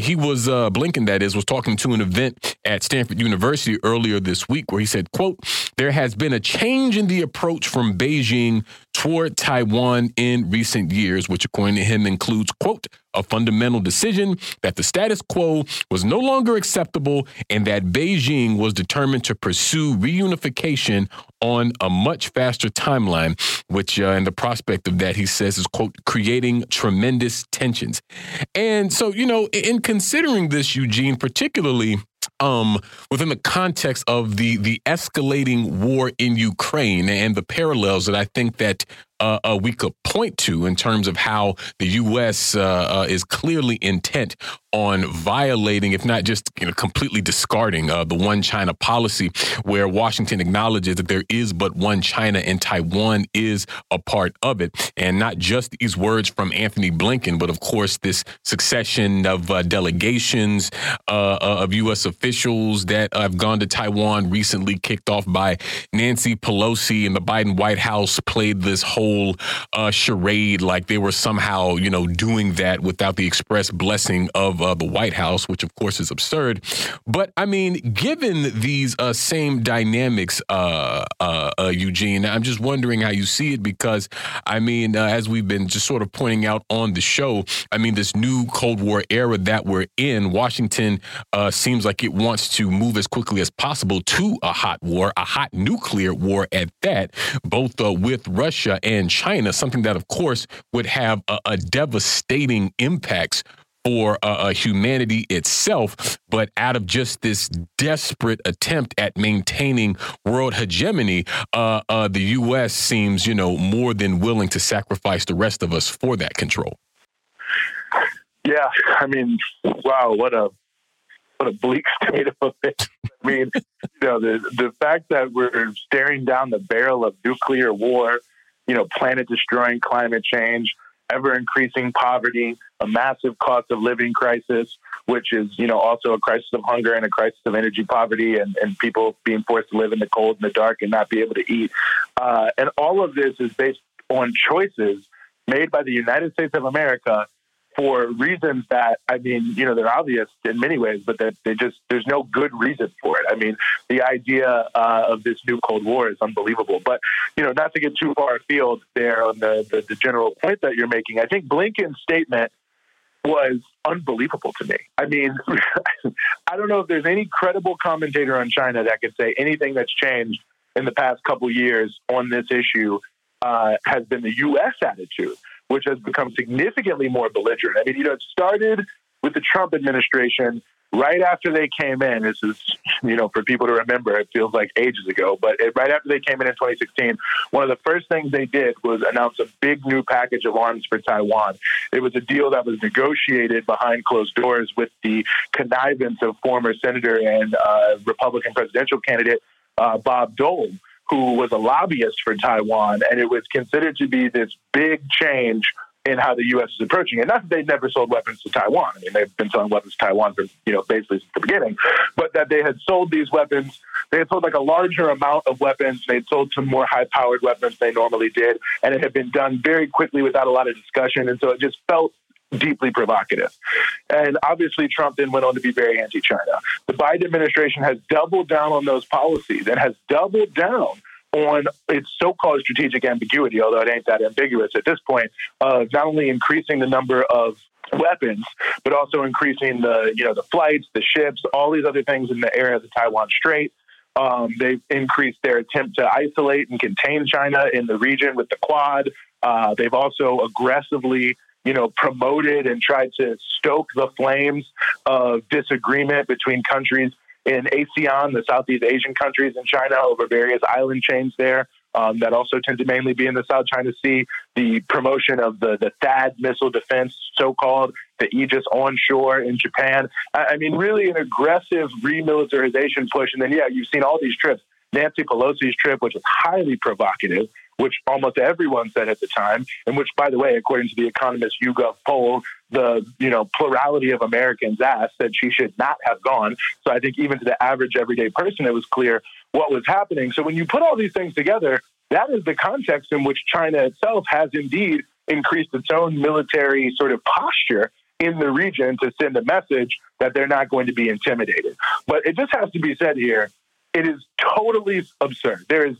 He was, Blinken, that is, was talking to an event at Stanford University earlier this week where he said, quote, there has been a change in the approach from Beijing toward Taiwan in recent years, which according to him includes, quote, a fundamental decision that the status quo was no longer acceptable and that Beijing was determined to pursue reunification on a much faster timeline, which, uh, and the prospect of that, he says, is, quote, creating tremendous tensions. And so, you know, in considering this, Eugene, particularly, um, within the context of the the escalating war in Ukraine and the parallels that I think that uh, uh, we could point to in terms of how the U.S. Uh, uh, is clearly intent on violating, if not just you know, completely discarding uh, the one China policy, where Washington acknowledges that there is but one China and Taiwan is a part of it. And not just these words from Antony Blinken, but of course, this succession of uh, delegations uh, uh of U.S. officials that have gone to Taiwan recently, kicked off by Nancy Pelosi and the Biden White House, played this whole uh, charade like they were somehow, you know, doing that without the express blessing of uh, the White House, which of course is absurd. But I mean, given these uh, same dynamics, uh, uh, uh Eugene, I'm just wondering how you see it because I mean, as we've been just sort of pointing out on the show, I mean, this new Cold War era that we're in, Washington seems like it wants to move as quickly as possible to a hot war, a hot nuclear war at that, both with Russia and China, something that, of course, would have a, a devastating impacts for uh, uh, humanity itself, but out of just this desperate attempt at maintaining world hegemony, uh, uh, the U.S. seems, you know, more than willing to sacrifice the rest of us for that control. Yeah, I mean, wow, what a what a bleak state of affairs. I mean, you know, the the fact that we're staring down the barrel of nuclear war, you know, planet destroying climate change ever increasing poverty, a massive cost of living crisis, which is, you know, also a crisis of hunger and a crisis of energy poverty and, and people being forced to live in the cold and the dark and not be able to eat. Uh, and all of this is based on choices made by the United States of America for reasons that I mean, you know, they're obvious in many ways, but that they just there's no good reason for it. I mean, the idea uh, of this new Cold War is unbelievable. But you know, not to get too far afield there on the, the, the general point that you're making, I think Blinken's statement was unbelievable to me. I mean, I don't know if there's any credible commentator on China that could say anything that's changed in the past couple years on this issue uh, has been the U.S. attitude which has become significantly more belligerent. I mean, you know, it started with the Trump administration right after they came in. This is, you know, for people to remember, it feels like ages ago, but right after they came in in 2016, one of the first things they did was announce a big new package of arms for Taiwan. It was a deal that was negotiated behind closed doors with the connivance of former Senator and uh, Republican presidential candidate uh, Bob Dole who was a lobbyist for Taiwan, and it was considered to be this big change in how the U.S. is approaching it. Not that they never sold weapons to Taiwan. I mean, they've been selling weapons to Taiwan for, you know, basically since the beginning, but that they had sold these weapons. They had sold like a larger amount of weapons. They'd sold some more high powered weapons than they normally did. And it had been done very quickly without a lot of discussion. And so it just felt deeply provocative. And obviously, Trump then went on to be very anti China. The Biden administration has doubled down on those policies and has doubled down on its so-called strategic ambiguity, although it ain't that ambiguous at this point, of not only increasing the number of weapons, but also increasing the you know the flights, the ships, all these other things in the area of the Taiwan Strait. Um, they've increased their attempt to isolate and contain China in the region with the Quad. Uh, they've also aggressively you know, promoted and tried to stoke the flames of disagreement between countries in ASEAN, the Southeast Asian countries, and China over various island chains there. Um, that also tend to mainly be in the South China Sea. The promotion of the the THAAD missile defense, so called, the Aegis Ashore in Japan. I, I mean, really an aggressive remilitarization push. And then, yeah, you've seen all these trips. Nancy Pelosi's trip, which was highly provocative, which almost everyone said at the time, and which, by the way, according to the Economist YouGov poll, the you know plurality of Americans asked that she should not have gone. So I think even to the average everyday person, it was clear what was happening. So when you put all these things together, that is the context in which China itself has indeed increased its own military sort of posture in the region to send a message that they're not going to be intimidated. But it just has to be said here it is totally absurd. There is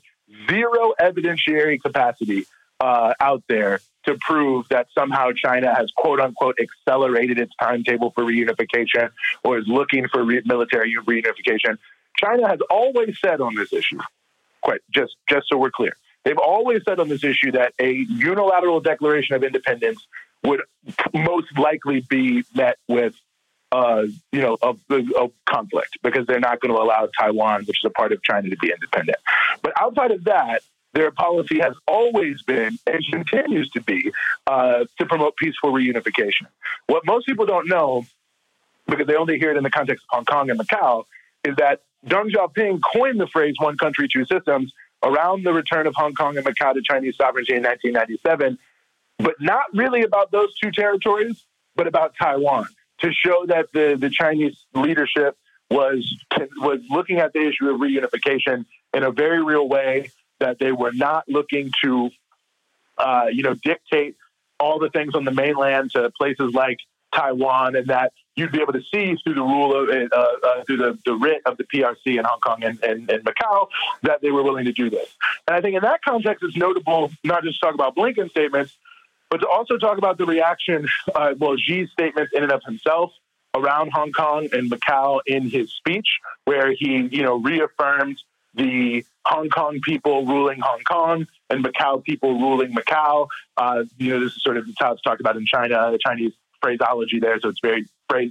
zero evidentiary capacity uh, out there to prove that somehow China has quote unquote accelerated its timetable for reunification or is looking for re- military reunification. China has always said on this issue, quite just just so we're clear, they've always said on this issue that a unilateral declaration of independence would most likely be met with uh, you know, of, of conflict because they're not going to allow Taiwan, which is a part of China, to be independent. But outside of that, their policy has always been and continues to be uh, to promote peaceful reunification. What most people don't know, because they only hear it in the context of Hong Kong and Macau, is that Deng Xiaoping coined the phrase one country, two systems around the return of Hong Kong and Macau to Chinese sovereignty in 1997, but not really about those two territories, but about Taiwan to show that the, the Chinese leadership was was looking at the issue of reunification in a very real way. That they were not looking to, uh, you know, dictate all the things on the mainland to places like Taiwan, and that you'd be able to see through the rule of uh, uh, through the, the writ of the PRC in Hong Kong and, and, and, Macau that they were willing to do this. And I think in that context, it's notable not just to talk about Blinken statements, but to also talk about the reaction, uh, well, Xi's statements in and of himself around Hong Kong and Macau in his speech, where he, you know, reaffirmed the Hong Kong people ruling Hong Kong and Macau people ruling Macau. Uh, you know, this is sort of how it's talked about in China, the Chinese phraseology there, so it's very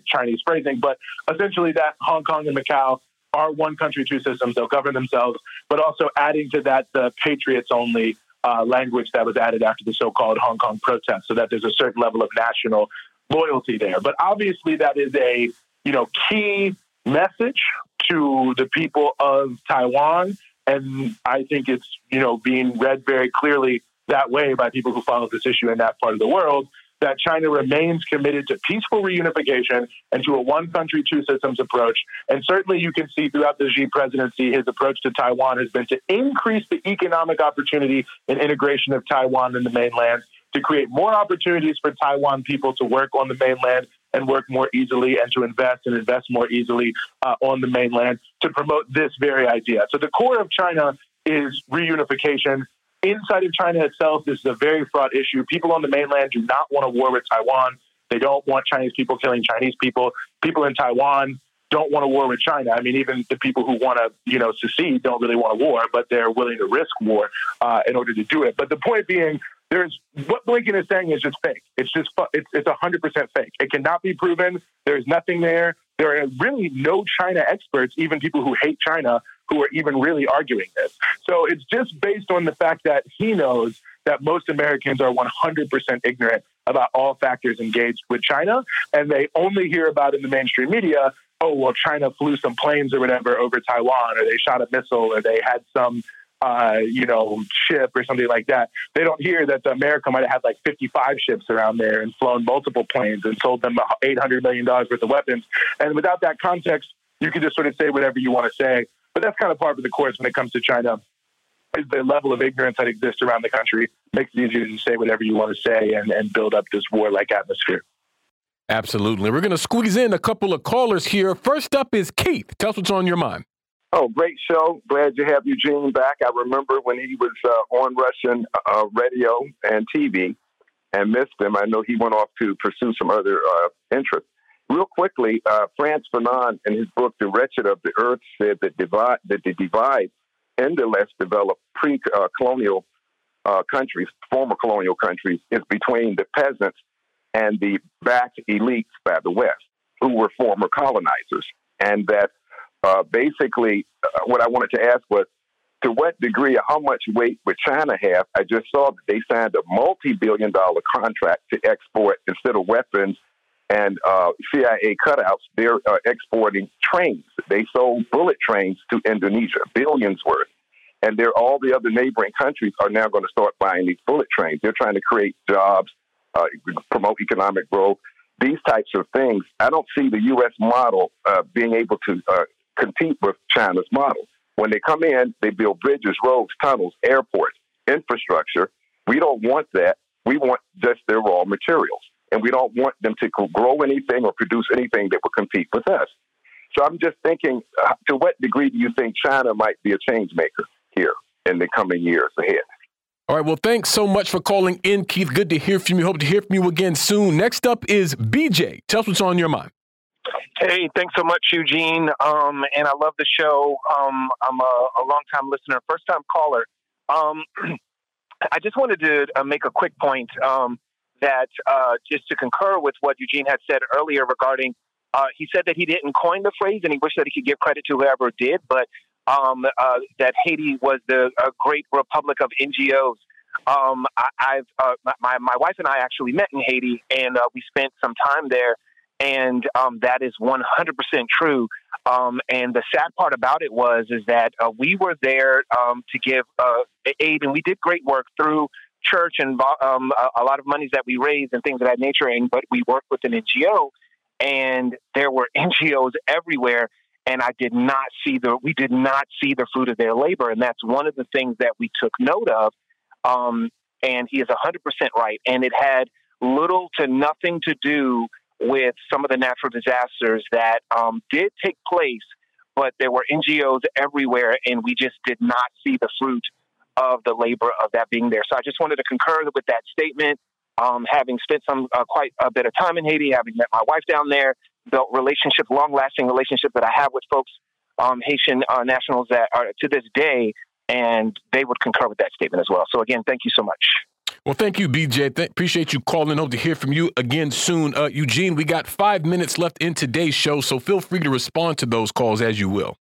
Chinese phrasing. But essentially, that Hong Kong and Macau are one country, two systems. They'll govern themselves, but also adding to that the patriots only uh, language that was added after the so-called Hong Kong protests, so that there's a certain level of national loyalty there. But obviously, that is a you know key message to the people of Taiwan, and I think it's you know being read very clearly that way by people who follow this issue in that part of the world. That China remains committed to peaceful reunification and to a one country, two systems approach. And certainly you can see throughout the Xi presidency, his approach to Taiwan has been to increase the economic opportunity and integration of Taiwan in the mainland to create more opportunities for Taiwan people to work on the mainland and work more easily and to invest and invest more easily uh, on the mainland to promote this very idea. So the core of China is reunification. Inside of China itself, this is a very fraught issue. People on the mainland do not want a war with Taiwan. They don't want Chinese people killing Chinese people. People in Taiwan don't want a war with China. I mean, even the people who want to, you know, secede don't really want a war, but they're willing to risk war uh, in order to do it. But the point being, there's what Blinken is saying is just fake. It's just it's it's hundred percent fake. It cannot be proven. There's nothing there. There are really no China experts, even people who hate China, who are even really arguing this. So it's just based on the fact that he knows that most Americans are 100% ignorant about all factors engaged with China, and they only hear about in the mainstream media. Oh well, China flew some planes or whatever over Taiwan, or they shot a missile, or they had some uh, you know, ship or something like that. They don't hear that America might have had like 55 ships around there and flown multiple planes and sold them $800 million worth of weapons. And without that context, you can just sort of say whatever you want to say. But that's kind of part of the course when it comes to China. Is the level of ignorance that exists around the country makes it easier to say whatever you want to say and, and build up this war-like atmosphere. Absolutely. We're going to squeeze in a couple of callers here. First up is Keith. Tell us what's on your mind. Oh, great show. Glad to have Eugene back. I remember when he was uh, on Russian uh, radio and TV and missed him. I know he went off to pursue some other uh, interests. Real quickly, uh, Frantz Fanon, in his book *The Wretched of the Earth*, said that, divide, that the divide in the less developed pre-colonial uh, countries, former colonial countries, is between the peasants and the backed elites by the West, who were former colonizers, and that uh, basically, uh, what I wanted to ask was to what degree or how much weight would China have? I just saw that they signed a multi billion dollar contract to export, instead of weapons and uh, CIA cutouts, they're uh, exporting trains. They sold bullet trains to Indonesia, billions worth. And they're, all the other neighboring countries are now going to start buying these bullet trains. They're trying to create jobs, uh, promote economic growth, these types of things. I don't see the U.S. model uh, being able to uh, compete with China's model. When they come in, they build bridges, roads, tunnels, airports, infrastructure. We don't want that. We want just their raw materials. And we don't want them to grow anything or produce anything that would compete with us. So I'm just thinking, uh, to what degree do you think China might be a change maker here in the coming years ahead? All right. Well, thanks so much for calling in, Keith. Good to hear from you. Hope to hear from you again soon. Next up is BJ. Tell us what's on your mind. Hey, thanks so much, Eugene. Um, and I love the show. Um, I'm a, a long time listener, first time caller. Um, I just wanted to uh, make a quick point um, that uh, just to concur with what Eugene had said earlier regarding, uh, he said that he didn't coin the phrase and he wished that he could give credit to whoever did, but um, uh, that Haiti was the great republic of NGOs. Um, I, have uh, my my wife and I actually met in Haiti, and uh, we spent some time there, and um, that is one hundred percent true. Um, and the sad part about it was is that uh, we were there um, to give aid, and we did great work through church and um, a, a, lot of monies that we raised and things of that nature. And but we worked with an NGO, and there were NGOs everywhere and I did not see the we did not see the fruit of their labor, and that's one of the things that we took note of. Um, and he is hundred percent right, and it had little to nothing to do with some of the natural disasters that um, did take place, but there were NGOs everywhere, and we just did not see the fruit of the labor of that being there. So I just wanted to concur with that statement. Um, having spent some uh, quite a bit of time in Haiti, having met my wife down there, built relationship, long lasting relationship that I have with folks, um, Haitian uh, nationals that are to this day, and they would concur with that statement as well. So again, thank you so much. Well, thank you, BJ. Th- appreciate you calling. Hope to hear from you again soon. Uh, Eugene, we got five minutes left in today's show, so feel free to respond to those calls as you will.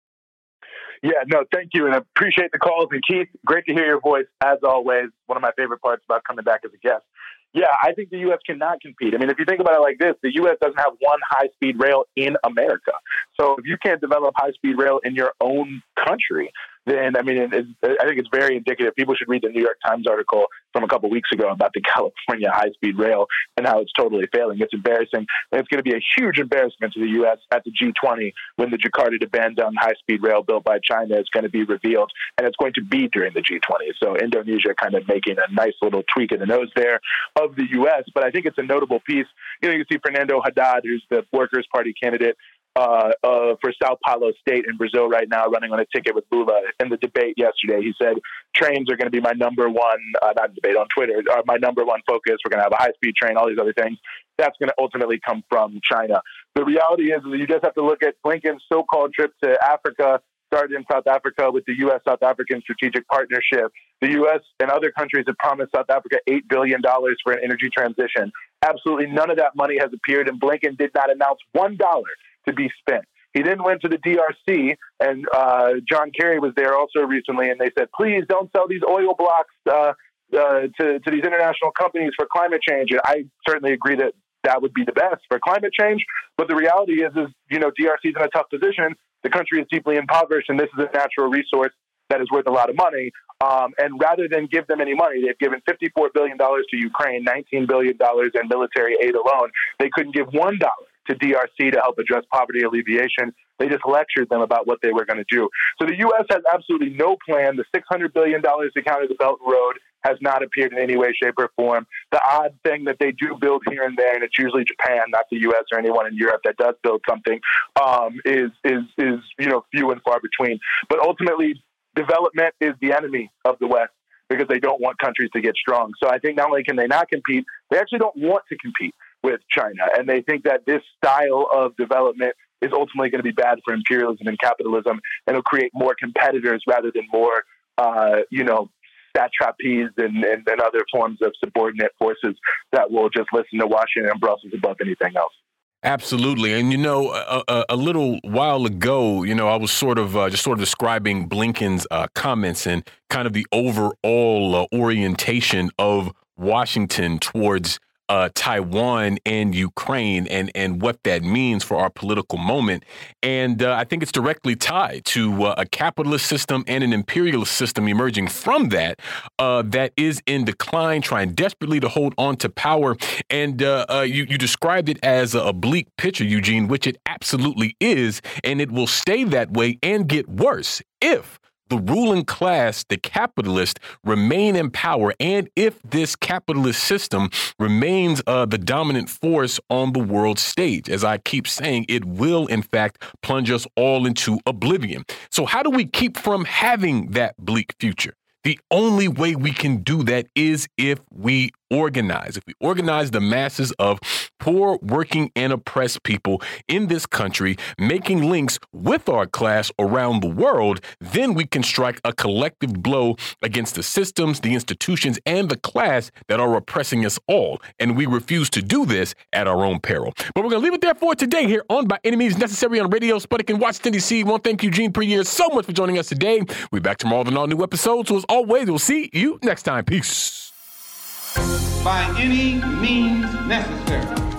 Yeah, no, thank you, and I appreciate the calls. And Keith, great to hear your voice as always. One of my favorite parts about coming back as a guest. Yeah, I think the U.S. cannot compete. I mean, if you think about it like this, the U.S. doesn't have one high speed rail in America. So if you can't develop high speed rail in your own country, then I mean, it, it, I think it's very indicative. People should read the New York Times article from a couple weeks ago about the California high speed rail and how it's totally failing. It's embarrassing. And it's going to be a huge embarrassment to the U.S. at the G20 when the Jakarta to Bandung high speed rail built by China is going to be revealed. And it's going to be during the G20. So Indonesia kind of making a nice little tweak in the nose there of the U.S. But I think it's a notable piece. You know, you see Fernando Haddad, who's the Workers' Party candidate uh, uh, for Sao Paulo State in Brazil right now, running on a ticket with Lula. In the debate yesterday, he said trains are going to be my number one, uh, not debate on Twitter, are my number one focus. We're going to have a high speed train, all these other things. That's going to ultimately come from China. The reality is that you just have to look at Blinken's so called trip to Africa. Started in South Africa with the U.S. South African Strategic Partnership. The U.S. and other countries have promised South Africa $8 billion for an energy transition. Absolutely none of that money has appeared, and Blinken did not announce $1 to be spent. He then went to the DRC, and uh, John Kerry was there also recently, and they said, please don't sell these oil blocks uh, uh, to, to these international companies for climate change. And I certainly agree that that would be the best for climate change. But the reality is, is you know, DRC is in a tough position. The country is deeply impoverished, and this is a natural resource that is worth a lot of money. Um, and rather than give them any money, they've given $54 billion to Ukraine, $19 billion in military aid alone. They couldn't give $1 to DRC to help address poverty alleviation. They just lectured them about what they were going to do. So the U.S. has absolutely no plan. The $600 billion to counter the Belt and Road has not appeared in any way, shape, or form. The odd thing that they do build here and there, and it's usually Japan, not the U.S. or anyone in Europe that does build something, um, is is is you know few and far between. But ultimately, development is the enemy of the West because they don't want countries to get strong. So I think not only can they not compete, they actually don't want to compete with China. And they think that this style of development is ultimately going to be bad for imperialism and capitalism and it'll create more competitors rather than more, uh, you know, satrapies and, and, and other forms of subordinate forces that will just listen to Washington and Brussels above anything else. Absolutely, and you know, a, a, a, little while ago, you know, I was sort of uh, just sort of describing Blinken's uh, comments and kind of the overall uh, orientation of Washington towards uh, Taiwan and Ukraine and and what that means for our political moment. And uh, I think it's directly tied to uh, a capitalist system and an imperialist system emerging from that uh, that is in decline, trying desperately to hold on to power. And uh, uh, you you described it as a bleak picture, Eugene, which it absolutely is, and it will stay that way and get worse if the ruling class, the capitalists, remain in power, and if this capitalist system remains uh, the dominant force on the world stage, as I keep saying, it will in fact plunge us all into oblivion. So, how do we keep from having that bleak future? The only way we can do that is if we organize, if we organize the masses of poor, working, and oppressed people in this country, making links with our class around the world, then we can strike a collective blow against the systems, the institutions, and the class that are oppressing us all. And we refuse to do this at our own peril. But we're going to leave it there for today here on By Any Means Necessary on Radio Sputnik in Washington, D.C. To thank Eugene Puryear so much for joining us today. We'll be back tomorrow with an all new episode. So as always, we'll see you next time. Peace. By any means necessary.